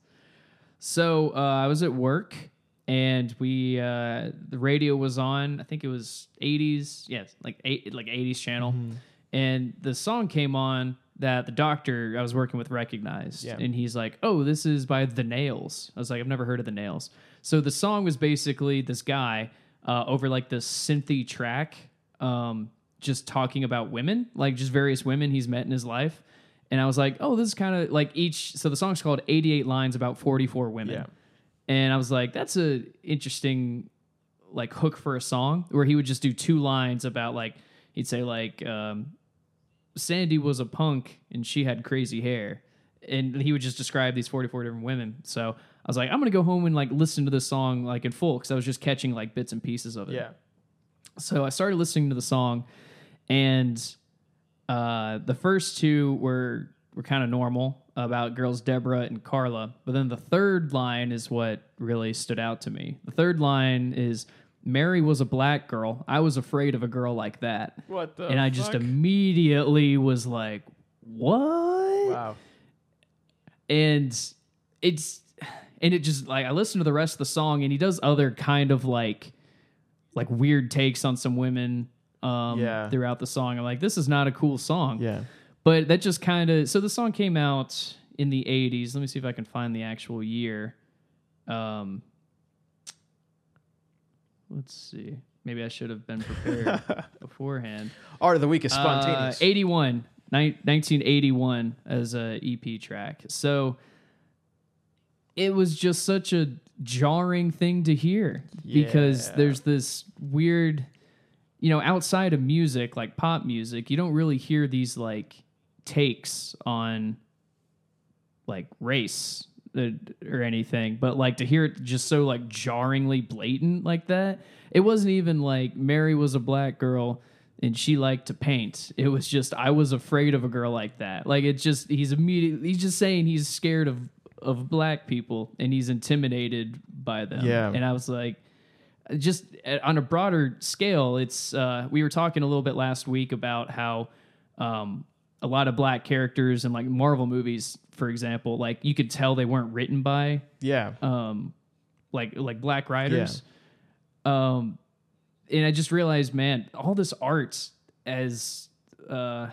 so uh, I was at work and we uh, the radio was on. I think it was 80s. Yes, like eight like 80s channel. Mm-hmm. And the song came on that the doctor I was working with recognized. Yeah. And he's like, "Oh, this is by The Nails." I was like, "I've never heard of The Nails." So the song was basically this guy uh, over like this synthy track, um, just talking about women, like just various women he's met in his life. And I was like, "Oh, this is kind of like each." So the song's called "88 Lines About 44 Women." Yeah. And I was like, "That's a interesting like hook for a song where he would just do two lines about like he'd say like um, Sandy was a punk and she had crazy hair, and he would just describe these forty four different women. So I was like, I'm gonna go home and like listen to this song like in full because I was just catching like bits and pieces of it. Yeah. So I started listening to the song, and uh, the first two were were kind of normal about girls Deborah and Carla, but then the third line is what really stood out to me. The third line is Mary was a black girl. I was afraid of a girl like that. What the and I just fuck? immediately was like, "What?" wow. and it's and it just like I listened to the rest of the song and he does other kind of like like weird takes on some women um Yeah. throughout the song. I'm like this is not a cool song. Yeah. But that just kind of so the song came out in the 80s. Let me see if I can find the actual year. Um Let's see. Maybe I should have been prepared beforehand. Art of the week is Uh, spontaneous. 81, ni- 1981 as a EP track. So it was just such a jarring thing to hear because there's this weird, you know, outside of music, like pop music, you don't really hear these like takes on like race uh, or anything, but like to hear it just so like jarringly blatant like that. It wasn't even like Mary was a black girl and she liked to paint. It was just I was afraid of a girl like that. Like it's just he's immediately he's just saying he's scared of of black people and he's intimidated by them. Yeah. And I was like just uh, on a broader scale, it's uh, we were talking a little bit last week about how um, a lot of black characters in like Marvel movies, for example, like you could tell they weren't written by yeah. um, like like black writers. Um, and I just realized, man, all this art as uh,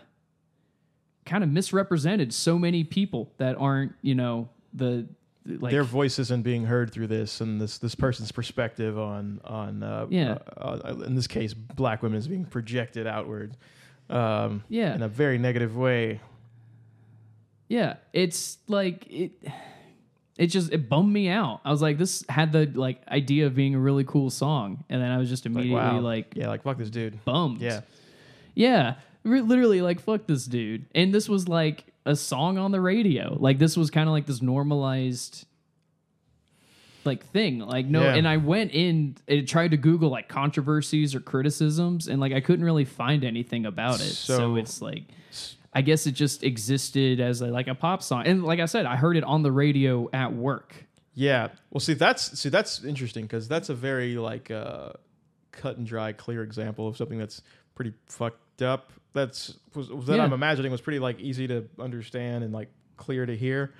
kind of misrepresented so many people that aren't, you know, the like Their voice isn't being heard through this, and this this person's perspective on on uh, Yeah. uh, uh, in this case, black women is being projected outward, um, Yeah. in a very negative way. Yeah, it's like it. It just it bummed me out. I was like, this had the like idea of being a really cool song, and then I was just Like, immediately wow, like yeah, like fuck this dude. bummed. Yeah, yeah, Re- literally like fuck this dude. And this was like a song on the radio. Like this was kind of like this normalized like thing. Like no, Yeah. and I went in and tried to Google like controversies or criticisms, and like I couldn't really find anything about it. So, So- it's like. I guess it just existed as a, like a pop song, and like I said, I heard it on the radio at work. yeah. Well, see, that's see, that's interesting because that's a very like uh, cut and dry, clear example of something that's pretty fucked up. That's was, that Yeah. I'm imagining was pretty like easy to understand and like clear to hear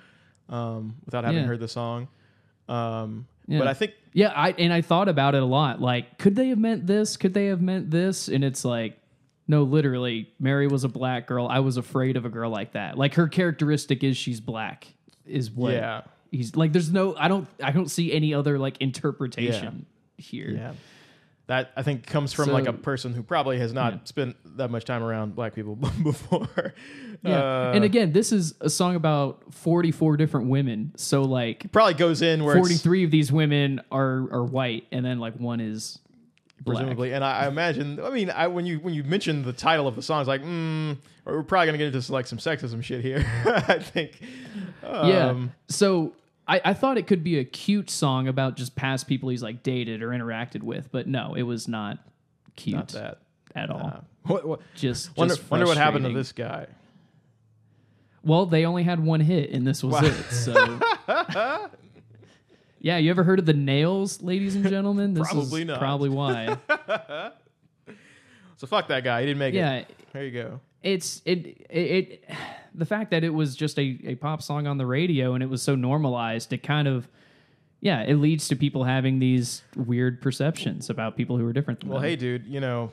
um, without having Yeah. heard the song. Um, Yeah. But I think Yeah, I and I thought about it a lot. Like, could they have meant this? Could they have meant this? And it's like, no, literally, Mary was a black girl. I was afraid of a girl like that. Like her characteristic is she's black. Is what Yeah. he's like. There's no. I don't. I don't see any other like interpretation here. Yeah. That I think comes from like a person who probably has not Yeah. spent that much time around black people before. Yeah. Uh, and again, this is a song about 44 different women. So like probably goes in where 43 of these women are are white and then like one is black. presumably, and I, I imagine. I mean, I when you when you mentioned the title of the song, it's like, mm, we're probably gonna get into like some sexism shit here. I think. Yeah. Um, So I, I thought it could be a cute song about just past people he's like dated or interacted with, but no, it was not cute Not that. at all. What, what, Just, wonder, just wonder what happened to this guy. Well, they only had one hit, and this was Wow. it. So, yeah, you ever heard of the Nails, ladies and gentlemen? This Probably is not. Probably why. So fuck that guy. He didn't make it. yeah, There you go. It's it, it the fact that it was just a, a pop song on the radio and it was so normalized. It kind of yeah, it leads to people having these weird perceptions about people who are different than Well, them. hey, dude, you know,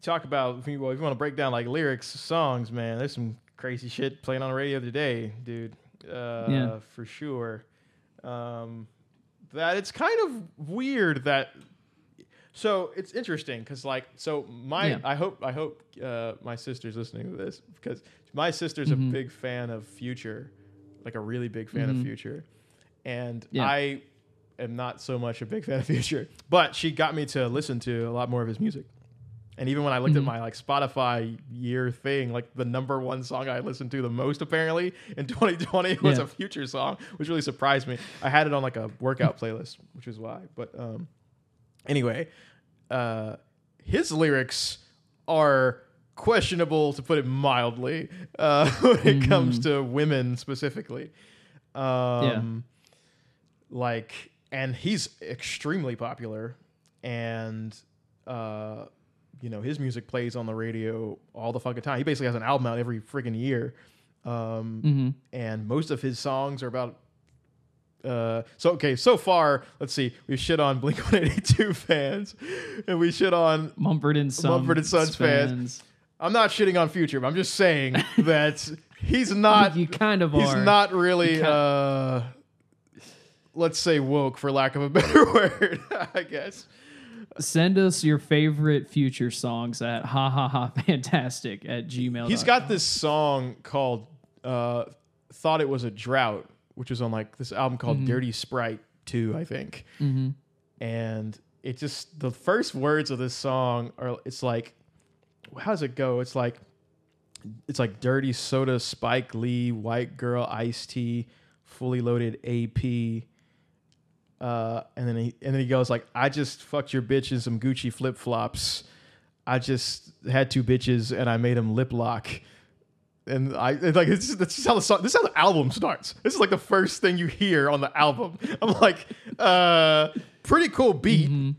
talk about if you, well, if you want to break down like lyrics, songs, man, there's some crazy shit playing on the radio today, dude. Uh, Yeah. for sure. Um, that it's kind of weird that. So it's interesting because, like, so my Yeah. I hope I hope uh, my sister's listening to this because my sister's a Mhm. big fan of Future, like a really big fan of Mhm. Future, and Yeah. I am not so much a big fan of Future, but she got me to listen to a lot more of his music. And even when I looked at Mhm. my like Spotify year thing, like the number one song I listened to the most apparently in 2020 was Yeah. a Future song, which really surprised me. I had it on like a workout playlist, which is why. But um, anyway, uh, his lyrics are questionable to put it mildly uh, when it comes to women specifically. Um, like and he's extremely popular and uh you know his music plays on the radio all the fucking time. He basically has an album out every friggin' year. Um hmm and most of his songs are about uh so okay so far let's see we shit on blink 182 fans and we shit on Mumford and Sons, Mumford and Sons fans. i'm not shitting on future but i'm just saying that he's not you kind of he's are. not really uh let's say woke for lack of a better word i guess Send us your favorite future songs at ha ha ha fantastic at gmail. he's got this song called uh thought it was a drought which was on like this album called Mm-hmm. dirty sprite 2 i think. Hmm and it just the first words of this song are it's like how does it go? It's like it's like dirty soda spike lee white girl iced tea fully loaded ap uh, and then he and then he goes like i just fucked your bitch in some gucci flip-flops. I just had two bitches and i made them lip lock and I it's like it's, this is how the song, this is how the album starts. This is like the first thing you hear on the album. I'm like, uh, pretty cool beat, and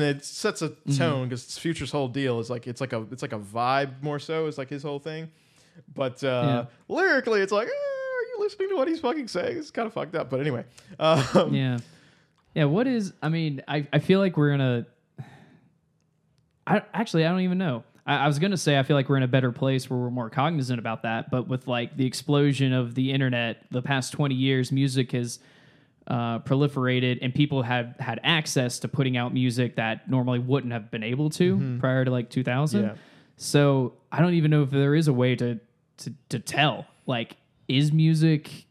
it sets a tone because Future's whole deal is like it's like a it's like a vibe more so. It's like his whole thing, but uh, lyrically, it's like, eh, are you listening to what he's fucking saying? It's kind of fucked up. But anyway, um, Yeah. Yeah. What is, I mean, I, I feel like we're in a, I actually, I don't even know. I, I was going to say, I feel like we're in a better place where we're more cognizant about that. But with like the explosion of the internet, the past 20 years, music has uh, proliferated and people have had access to putting out music that normally wouldn't have been able to prior to like 2000. Yeah. So I don't even know if there is a way to, to, to tell, like, is music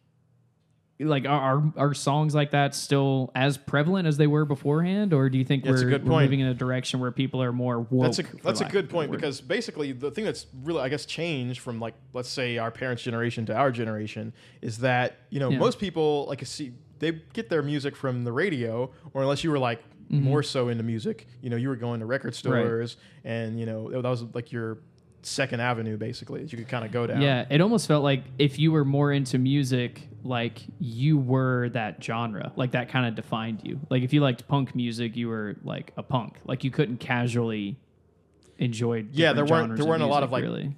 like are, are are songs like that still as prevalent as they were beforehand, or do you think That's a we're, we're moving in a direction where people are more woke? That's a that's a good point because basically the thing that's really I guess changed from like let's say our parents' generation to our generation is that you know Yeah. most people like see they get their music from the radio or unless you were like more so into music you know you were going to record Mm-hmm. Right. stores and you know that was like your second avenue basically that you could kind of go down yeah, it almost felt like if you were more into music, like you were that genre, like that kind of defined you. Like if you liked punk music, you were like a punk. Like you couldn't casually enjoy. yeah there weren't there weren't a lot music, of like really.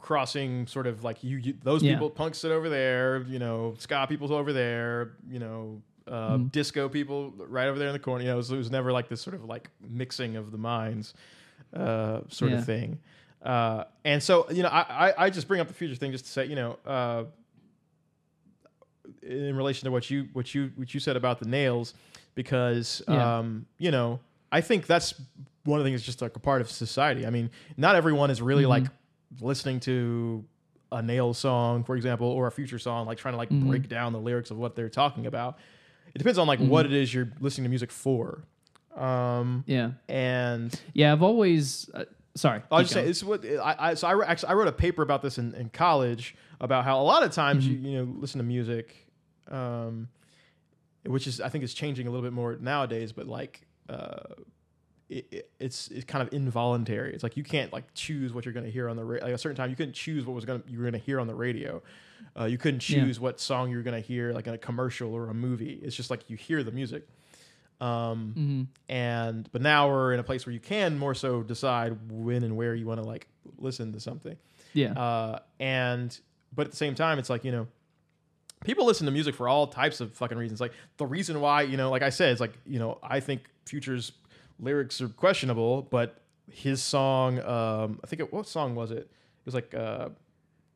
intercrossing sort of like you, you those Yeah. people punks sit over there you know ska people over there you know uh, Mm-hmm. disco people right over there in the corner you know it was, it was never like this sort of like mixing of the minds uh, sort Yeah. of thing uh, and so you know I, I, I just bring up the future thing just to say you know uh, in relation to what you what you what you said about the nails because Yeah. um, you know I think that's one of the things, just like a part of society. I mean, not everyone is really like listening to a nail song, for example, or a future song, like trying to like break down the lyrics of what they're talking about. It depends on like what it is you're listening to music for. Um, Yeah. and Yeah. I've always. Sorry. I'll just say is what I, I so I wrote, actually I wrote a paper about this in, in college about how a lot of times Mm-hmm. you you know listen to music, um, which is I think is changing a little bit more nowadays, but like uh, it, it- it's it's kind of involuntary. It's like you can't like choose what you're going to hear on the radio. Like a certain time you couldn't choose what was going you were going to hear on the radio. Uh, you couldn't Yeah. choose what song you were going to hear like in a commercial or a movie. It's just like you hear the music. Um, Mm-hmm. and but now we're in a place where you can more so decide when and where you want to like listen to something Yeah. uh and but at the same time it's like you know people listen to music for all types of fucking reasons like the reason why you know like i said it's like you know i think future's lyrics are questionable but his song um i think it, what song was it it was like uh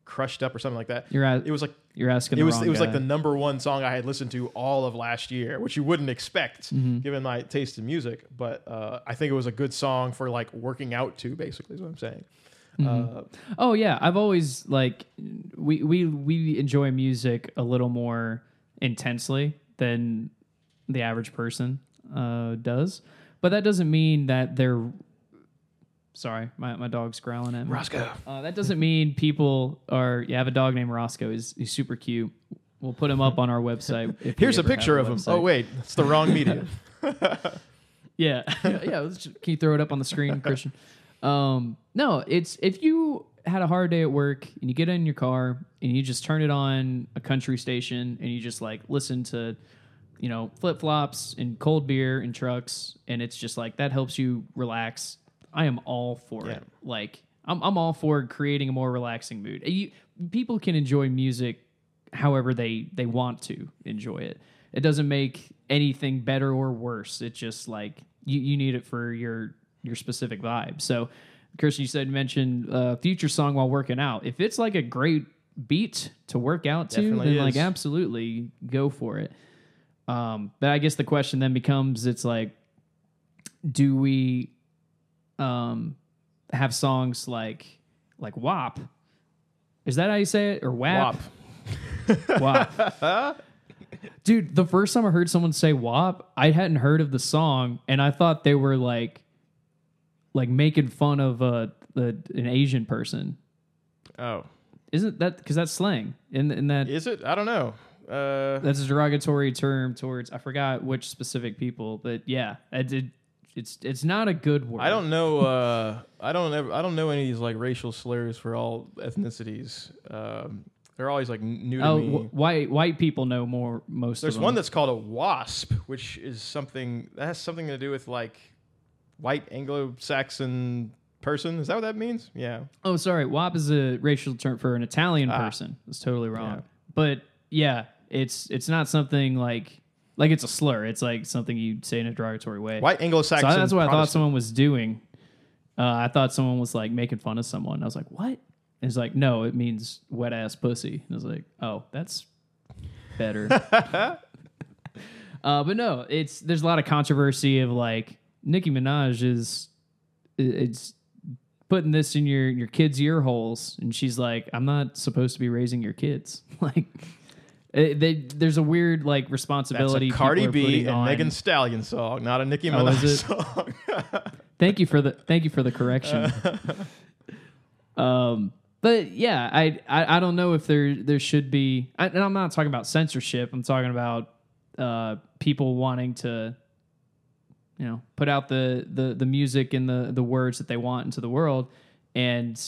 crushed up or something like that You're at, it was like you're asking. it the was it was like the number one song I had listened to all of last year, which you wouldn't expect Mm-hmm. given my taste in music. But uh, I think it was a good song for like working out to. Basically, is what I'm saying. Mm-hmm. Uh, Oh yeah, I've always like we we we enjoy music a little more intensely than the average person uh, does, but that doesn't mean that they're. Sorry, my, my dog's growling at me. Roscoe. Uh, that doesn't mean people are. You have a dog named Roscoe. He's, he's super cute. We'll put him up on our website. Here's a picture of him. website. Oh wait, it's the wrong medium. Yeah, yeah. let's ju- Can you throw it up on the screen, Christian? Um, no, it's if you had a hard day at work and you get in your car and you just turn it on a country station and you just like listen to, you know, flip flops and cold beer and trucks and it's just like that helps you relax. I am all for Yeah. it. Like I'm, I'm all for creating a more relaxing mood. You, people can enjoy music however they they want to enjoy it. It doesn't make anything better or worse. It's just like you, you need it for your your specific vibe. So, Christian, you said mention uh, future song while working out. If it's like a great beat to work out to, Definitely then like absolutely go for it. Um, but I guess the question then becomes: It's like, do we um, have songs like like WAP? Is that how you say it or WAP? Wop. WAP. Dude, the first time I heard someone say WAP, I hadn't heard of the song, and I thought they were like, like making fun of uh, the, an Asian person. Oh, Isn't that because that's slang? In in that is it? I don't know. Uh, that's a derogatory term towards I forgot which specific people, but yeah, I did. It's it's not a good word. I don't know. Uh, I don't ever. I don't know any of these like racial slurs for all ethnicities. Um, they're always like new to Oh, me. wh- white white people know more most. There's of them. one that's called a wasp, which is something that has something to do with like white Anglo-Saxon person. Is that what that means? Yeah. Oh, sorry. WAP is a racial term for an Italian Ah. person. That's totally wrong. Yeah. But yeah, it's it's not something like like it's a slur. It's like something you'd say in a derogatory way. White Anglo-Saxon. So that's what I thought Protestant. someone was doing. Uh, I thought someone was like making fun of someone. I was like, what? And it's like, no, it means wet ass pussy. And I was like, oh, that's better. uh, but no, it's there's a lot of controversy of like Nicki Minaj is it's putting this in your your kids' ear holes, and she's like, I'm not supposed to be raising your kids. like, it, they, there's a weird like responsibility. That's a Cardi B and Megan Stallion song, not a Nicki Oh, Minaj song. Thank you for the thank you for the correction. um, but yeah, I, I I don't know if there there should be, I, and I'm not talking about censorship. I'm talking about uh, people wanting to, you know, put out the the the music and the the words that they want into the world, and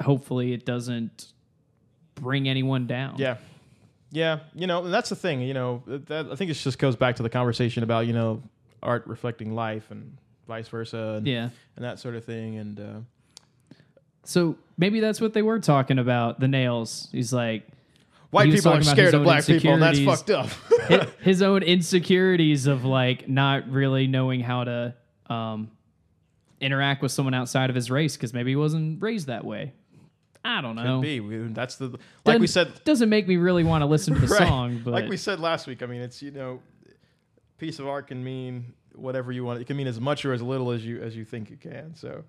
hopefully it doesn't bring anyone down. Yeah. Yeah, you know, and that's the thing, you know, that I think it just goes back to the conversation about, you know, art reflecting life and vice versa and, yeah. and that sort of thing and uh So maybe that's what they were talking about. The nails. He's like. white He people are scared of black people and that's fucked up. hi- his own insecurities of like not really knowing how to um, interact with someone outside of his race because maybe he wasn't raised that way. I don't know. Could be. We, that's the like we Doesn't- said doesn't make me really want to listen to the right, song, but like we said last week, I mean, it's, you know, piece of art can mean whatever you want. It can mean as much or as little as you as you think it can. So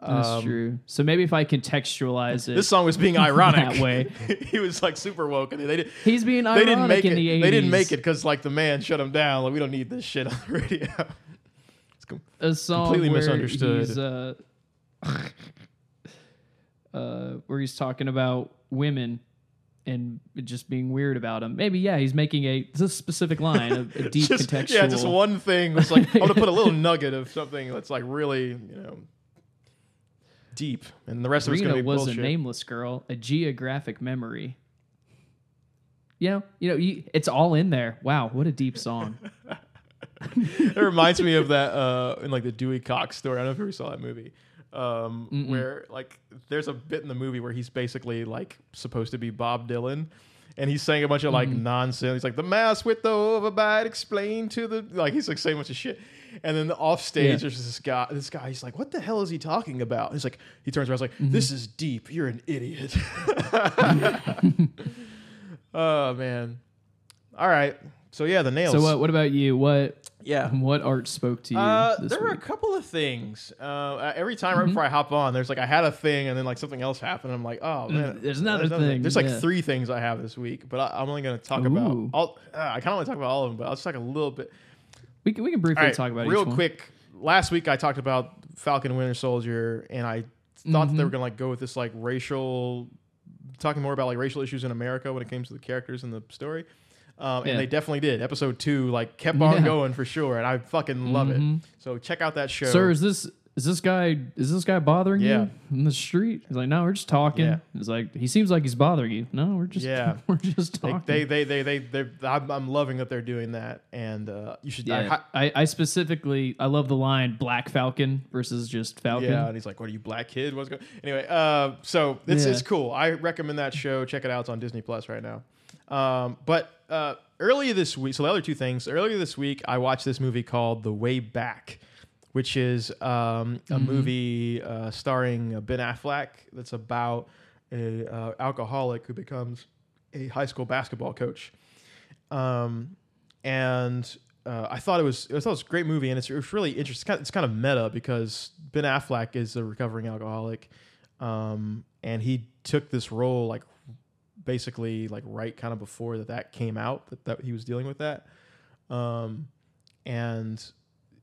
That's um, true. So maybe if I contextualize it, This song was being ironic That way. he was like super woke, and they did. he's being They ironic didn't make in it. the 80s. They didn't make it because like the man shut him down. Like we don't need this shit on the radio. It's com- a song completely misunderstood. He's, uh, uh, where he's talking about women and just being weird about them. Maybe yeah, he's making a a specific line, a, a deep just, contextual. Yeah, just one thing. It's like I'm gonna put a little nugget of something that's like really you know deep, and the rest of it's Rena gonna be was bullshit. a nameless girl, a geographic memory. You know, you know, you, it's all in there. Wow, what a deep song. it reminds me of that uh in like the Dewey Cox story. I don't know if you ever saw that movie. Um, where like there's a bit in the movie where he's basically like supposed to be Bob Dylan. And he's saying a bunch of like nonsense. He's like the mass with the overbite explained to the like he's like saying a bunch of shit. And then off stage Yeah. there's this guy this guy, he's like, What the hell is he talking about? He's like he turns around, he's like, Mm-hmm. This is deep, you're an idiot. oh man. All right. So yeah, the nails. So what? What about you? What? Yeah. What art spoke to you? Uh, there were a couple of things. Uh, uh, every time right before I hop on, there's like I had a thing, and then like something else happened. I'm like, oh man, there's another another thing, There's like yeah. three things I have this week, but I, I'm only going to talk about. Ooh. All, uh, I kind of want to talk about all of them, but I'll just talk a little bit. We can we can briefly right, talk about real quick. Last week I talked about Falcon Winter Soldier, and I thought that they were going to like go with this like racial, talking more about like racial issues in America when it came to the characters in the story. Um, Yeah. And they definitely did. Episode two, like, kept on Yeah. going for sure, and I fucking love Mhm. it. So check out that show. Sir, is this is this guy is this guy bothering Yeah. you in the street? He's like, no, we're just talking. Yeah. He's like, he seems like he's bothering you. No, we're just Yeah. we're just talking. they, they, they, they, they I'm, I'm loving that they're doing that, and uh, you should. yeah, I, I, I specifically I love the line Black Falcon versus just Falcon. yeah, and he's like, "What are you, black kid? What's going?" Anyway, uh, so it's Yeah. it's cool. I recommend that show. Check it out. It's on Disney Plus right now. Um, but uh, earlier this week, so the other two things. Earlier this week, I watched this movie called The Way Back, which is um, a movie uh, starring uh, Ben Affleck. That's about a uh, alcoholic who becomes a high school basketball coach. Um, and uh, I thought it was I thought it was a great movie, and it's, it's really interesting. It's kind, of, it's kind of meta because Ben Affleck is a recovering alcoholic, um, and he took this role like basically like right kind of before that that came out that, that he was dealing with that, um, and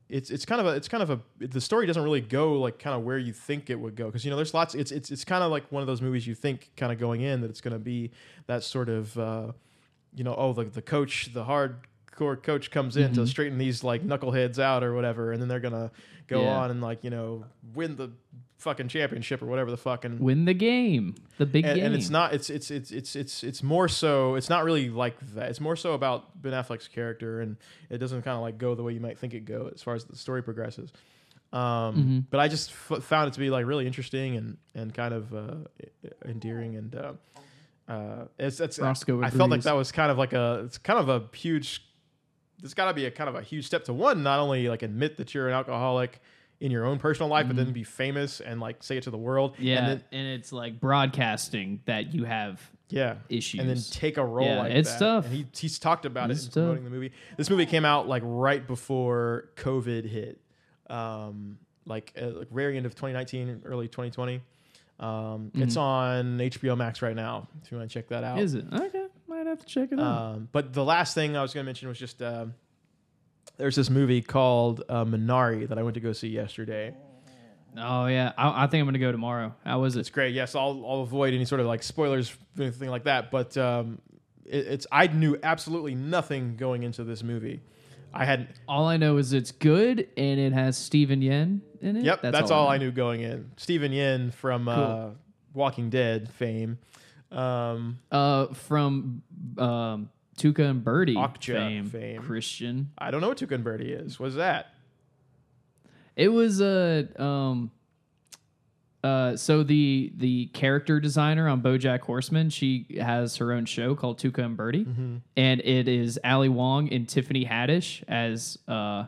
it's it's kind of a it's kind of a the story doesn't really go like kind of where you think it would go because you know there's lots it's it's it's kind of like one of those movies you think kind of going in that it's going to be that sort of uh, you know oh the the coach the hardcore coach comes in to straighten these like knuckleheads out or whatever and then they're gonna go Yeah. on and like you know win the fucking championship or whatever the fucking Win the game, the big and, game. and it's not it's it's it's it's it's it's more so it's not really like that it's more so about ben affleck's character and it doesn't kind of like go the way you might think it go as far as the story progresses um Mm-hmm. but i just f- found it to be like really interesting and and kind of uh endearing and uh uh it's it's Roscoe i felt like that was kind of like a it's kind of a huge there's got to be a kind of a huge step to one not only like admit that you're an alcoholic in your own personal life but then be famous and like say it to the world Mm-hmm. yeah, and and, it's like broadcasting that you have yeah issues. and then take a role Yeah, like it's that. tough. And he he's talked about It's it tough. promoting the movie. This movie came out like right before COVID hit, um, like uh, like very end of 2019, early 2020. Um, It's on HBO Max right now. If you want to check that out. Mm-hmm. Is it okay? Might have to check it out. Um, but the last thing I was going to mention was just uh, there's this movie called uh, Minari that I went to go see yesterday. oh yeah, I, I think I'm gonna go tomorrow. How was it? It's great. Yes, I'll, I'll avoid any sort of like spoilers, anything like that. But um, it, it's I knew absolutely nothing going into this movie. I had All I know is it's good and it has Steven Yeun in it. yep. That's, all, I know. knew going in. Steven Yeun from uh, Walking Dead fame. Um, Uh, from um, Tuca and Birdie Okja fame, fame. Christian. I don't know what Tucan Birdie is. What's that? It was a um. Uh, so the the character designer on BoJack Horseman, she has her own show called Tuca and Birdie, Mm-hmm. and it is Ali Wong and Tiffany Haddish as uh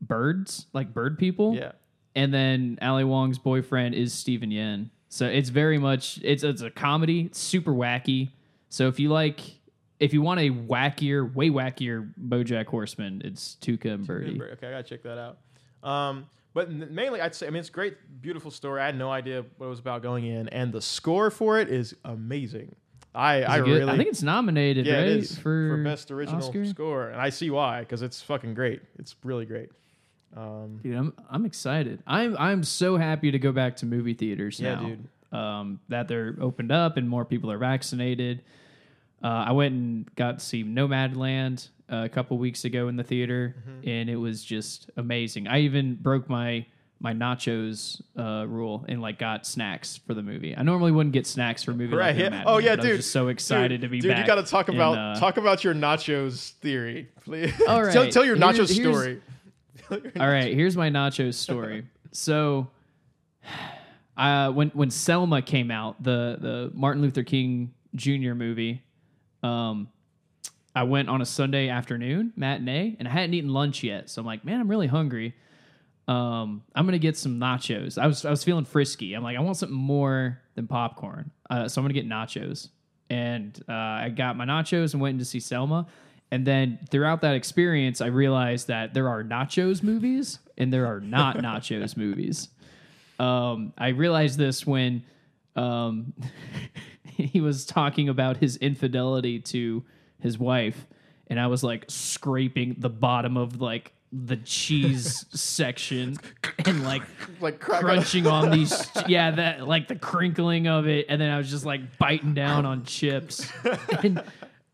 birds, like bird people. Yeah. and then Ali Wong's boyfriend is Steven Yeun. So it's very much it's it's a comedy, it's super wacky. So if you like if you want a wackier, way wackier BoJack Horseman, it's Tuca and Birdie. Remember, Okay, I gotta check that out. Um, but mainly, I'd say, I mean, it's a great, beautiful story. I had no idea what it was about going in, and the score for it is amazing. I, I Is good? really, I think it's nominated, yeah, right? it is for, best original Oscar? score, and I see why because it's fucking great. It's really great. Um, Dude, I'm I'm excited. I'm I'm so happy to go back to movie theaters Yeah, now. dude. Um, that they're opened up and more people are vaccinated. Uh, I went and got to see Nomadland uh, a couple weeks ago in the theater, Mm-hmm. and it was just amazing. I even broke my my nachos uh, rule and like got snacks for the movie. I normally wouldn't get snacks for a movie right? like yeah. Oh yeah, dude. I was just so excited dude, to be dude, back. you got to talk about uh, talk about your nachos theory, please. All right. tell, tell your nachos here's- story. Your All right, here's my nachos story. so, uh, when when Selma came out, the the Martin Luther King Jr. movie, um, I went on a Sunday afternoon matinee, and I hadn't eaten lunch yet. So I'm like, man, I'm really hungry. Um, I'm gonna get some nachos. I was I was feeling frisky. I'm like, I want something more than popcorn. Uh, so I'm gonna get nachos. And uh, I got my nachos and went in to see Selma. And then throughout that experience, I realized that there are nachos movies and there are not nachos movies. Um, I realized this when um, he was talking about his infidelity to his wife, and I was like scraping the bottom of like the cheese section and like like crunching on these yeah that like the crinkling of it and then i was just like biting down on chips. And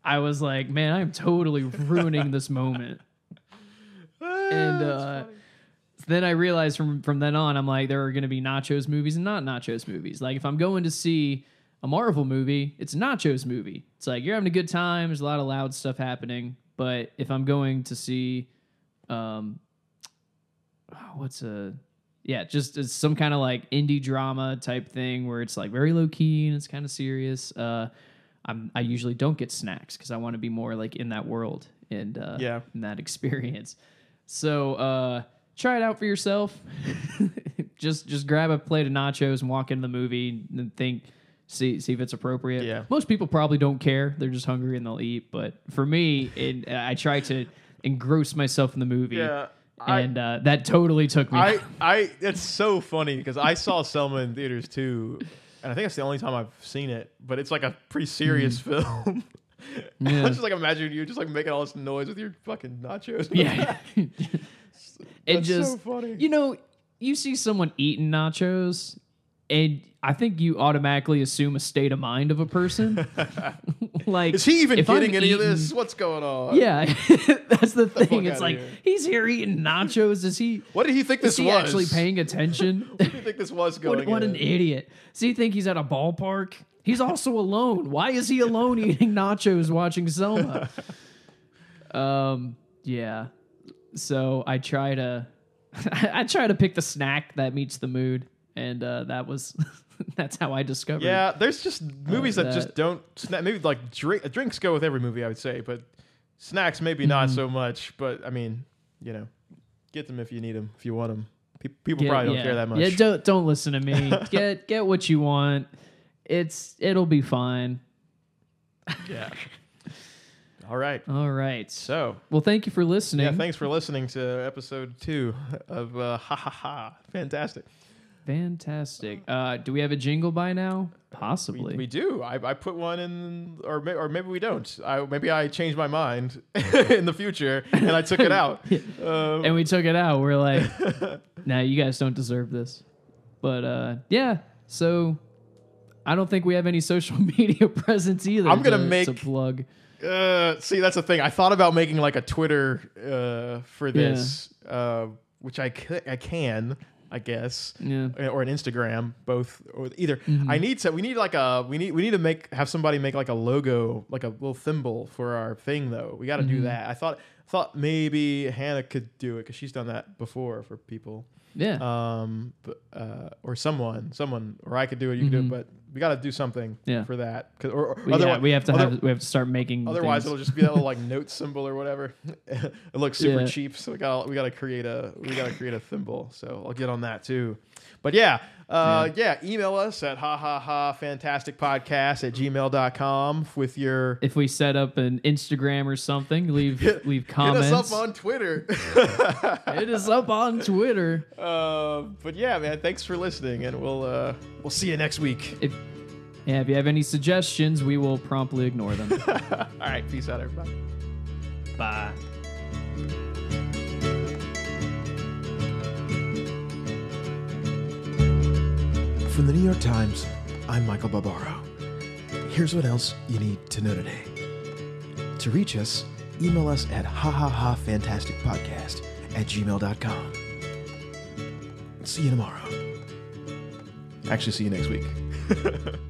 i was like man i'm totally ruining this moment. And uh then i realized from from then on i'm like there are going to be nachos movies and not nachos movies. Like if i'm going to see a marvel movie it's a nachos movie. It's like you're having a good time there's a lot of loud stuff happening but if i'm going to see um what's a yeah just it's some kind of like indie drama type thing where it's like very low key and it's kind of serious uh i'm i usually don't get snacks because i want to be more like in that world and uh Yeah. in that experience. So uh try it out for yourself. Just just grab a plate of nachos and walk into the movie and think see see if it's appropriate Yeah. most people probably don't care they're just hungry and they'll eat but for me it, i try to engross myself in the movie Yeah, I- and uh, that totally took me. I, I, it's so funny because I saw Selma in theaters too, and I think it's the only time I've seen it. But it's like a pretty serious film. Yeah. I just like imagine you just like making all this noise with your fucking nachos. yeah, it just so funny. you know you see someone eating nachos, and I think you automatically assume a state of mind of a person. like, Is he even if I'm getting any of this? What's going on? Yeah, that's the thing. fuck it's like here. he's here eating nachos. Is he? What did he think this he was? actually paying attention? What do you think this was going? What, what an idiot. Does he think he's at a ballpark? He's also alone. Why is he alone eating nachos watching Selma? um, yeah. So I try to I try to pick the snack that meets the mood. And uh, that was that's how I discovered Yeah, there's just movies that, that- just don't. Sna- maybe like drink, drinks go with every movie, I would say, but snacks maybe not Mm-hmm. so much. But I mean, you know, get them if you need them, if you want them. Pe- people Yeah, probably don't yeah. care that much. Yeah, don't don't listen to me. get get what you want. It's it'll be fine. yeah. All right. All right. So, Well, thank you for listening. yeah, thanks for listening to episode two of uh, Ha Ha Ha. Fantastic. Fantastic. Uh, do we have a jingle by now? Possibly. we do. I, I put one in, or may, or maybe we don't. I maybe I changed my mind in the future and I took it out. Um, and we took it out. We're like, nah, you guys don't deserve this. But uh, yeah, so I don't think we have any social media presence either. I'm gonna to- make- to plug. Uh, see, that's the thing. I thought about making like a Twitter uh, for this, uh, which I c- I can, I guess, Yeah. Or an Instagram, both or either. Mm-hmm. I need to. We need like a. We need. We need to make have somebody make like a logo, like a little thimble for our thing. Though we got to Mm-hmm. do that. I thought thought maybe Hannah could do it because she's done that before for people. Yeah. Um, but, uh, or someone, someone, or I could do it. You could do it, but we got to do something. Yeah. for that. or, or We- yeah, otherwise, we have to other- have we have to start making. Otherwise, things. it'll just be that little like note symbol or whatever. it looks super Yeah. cheap, so we got we got to create a we got to create a thimble. So I'll get on that too. But yeah, Uh, yeah. email us at ha ha ha fantastic podcast at gmail.com with your. If we set up an Instagram or something, leave leave Hit comments. us up on Twitter. Hit us up on Twitter. uh, but yeah, man, thanks for listening, and we'll uh, we'll see you next week. If yeah, if you have any suggestions, we will promptly ignore them. All right, peace out, everybody. Bye. From the New York Times, I'm Michael Barbaro. Here's what else you need to know today. To reach us, email us at hahahafantasticpodcast at gmail.com. See you tomorrow. Actually, see you next week.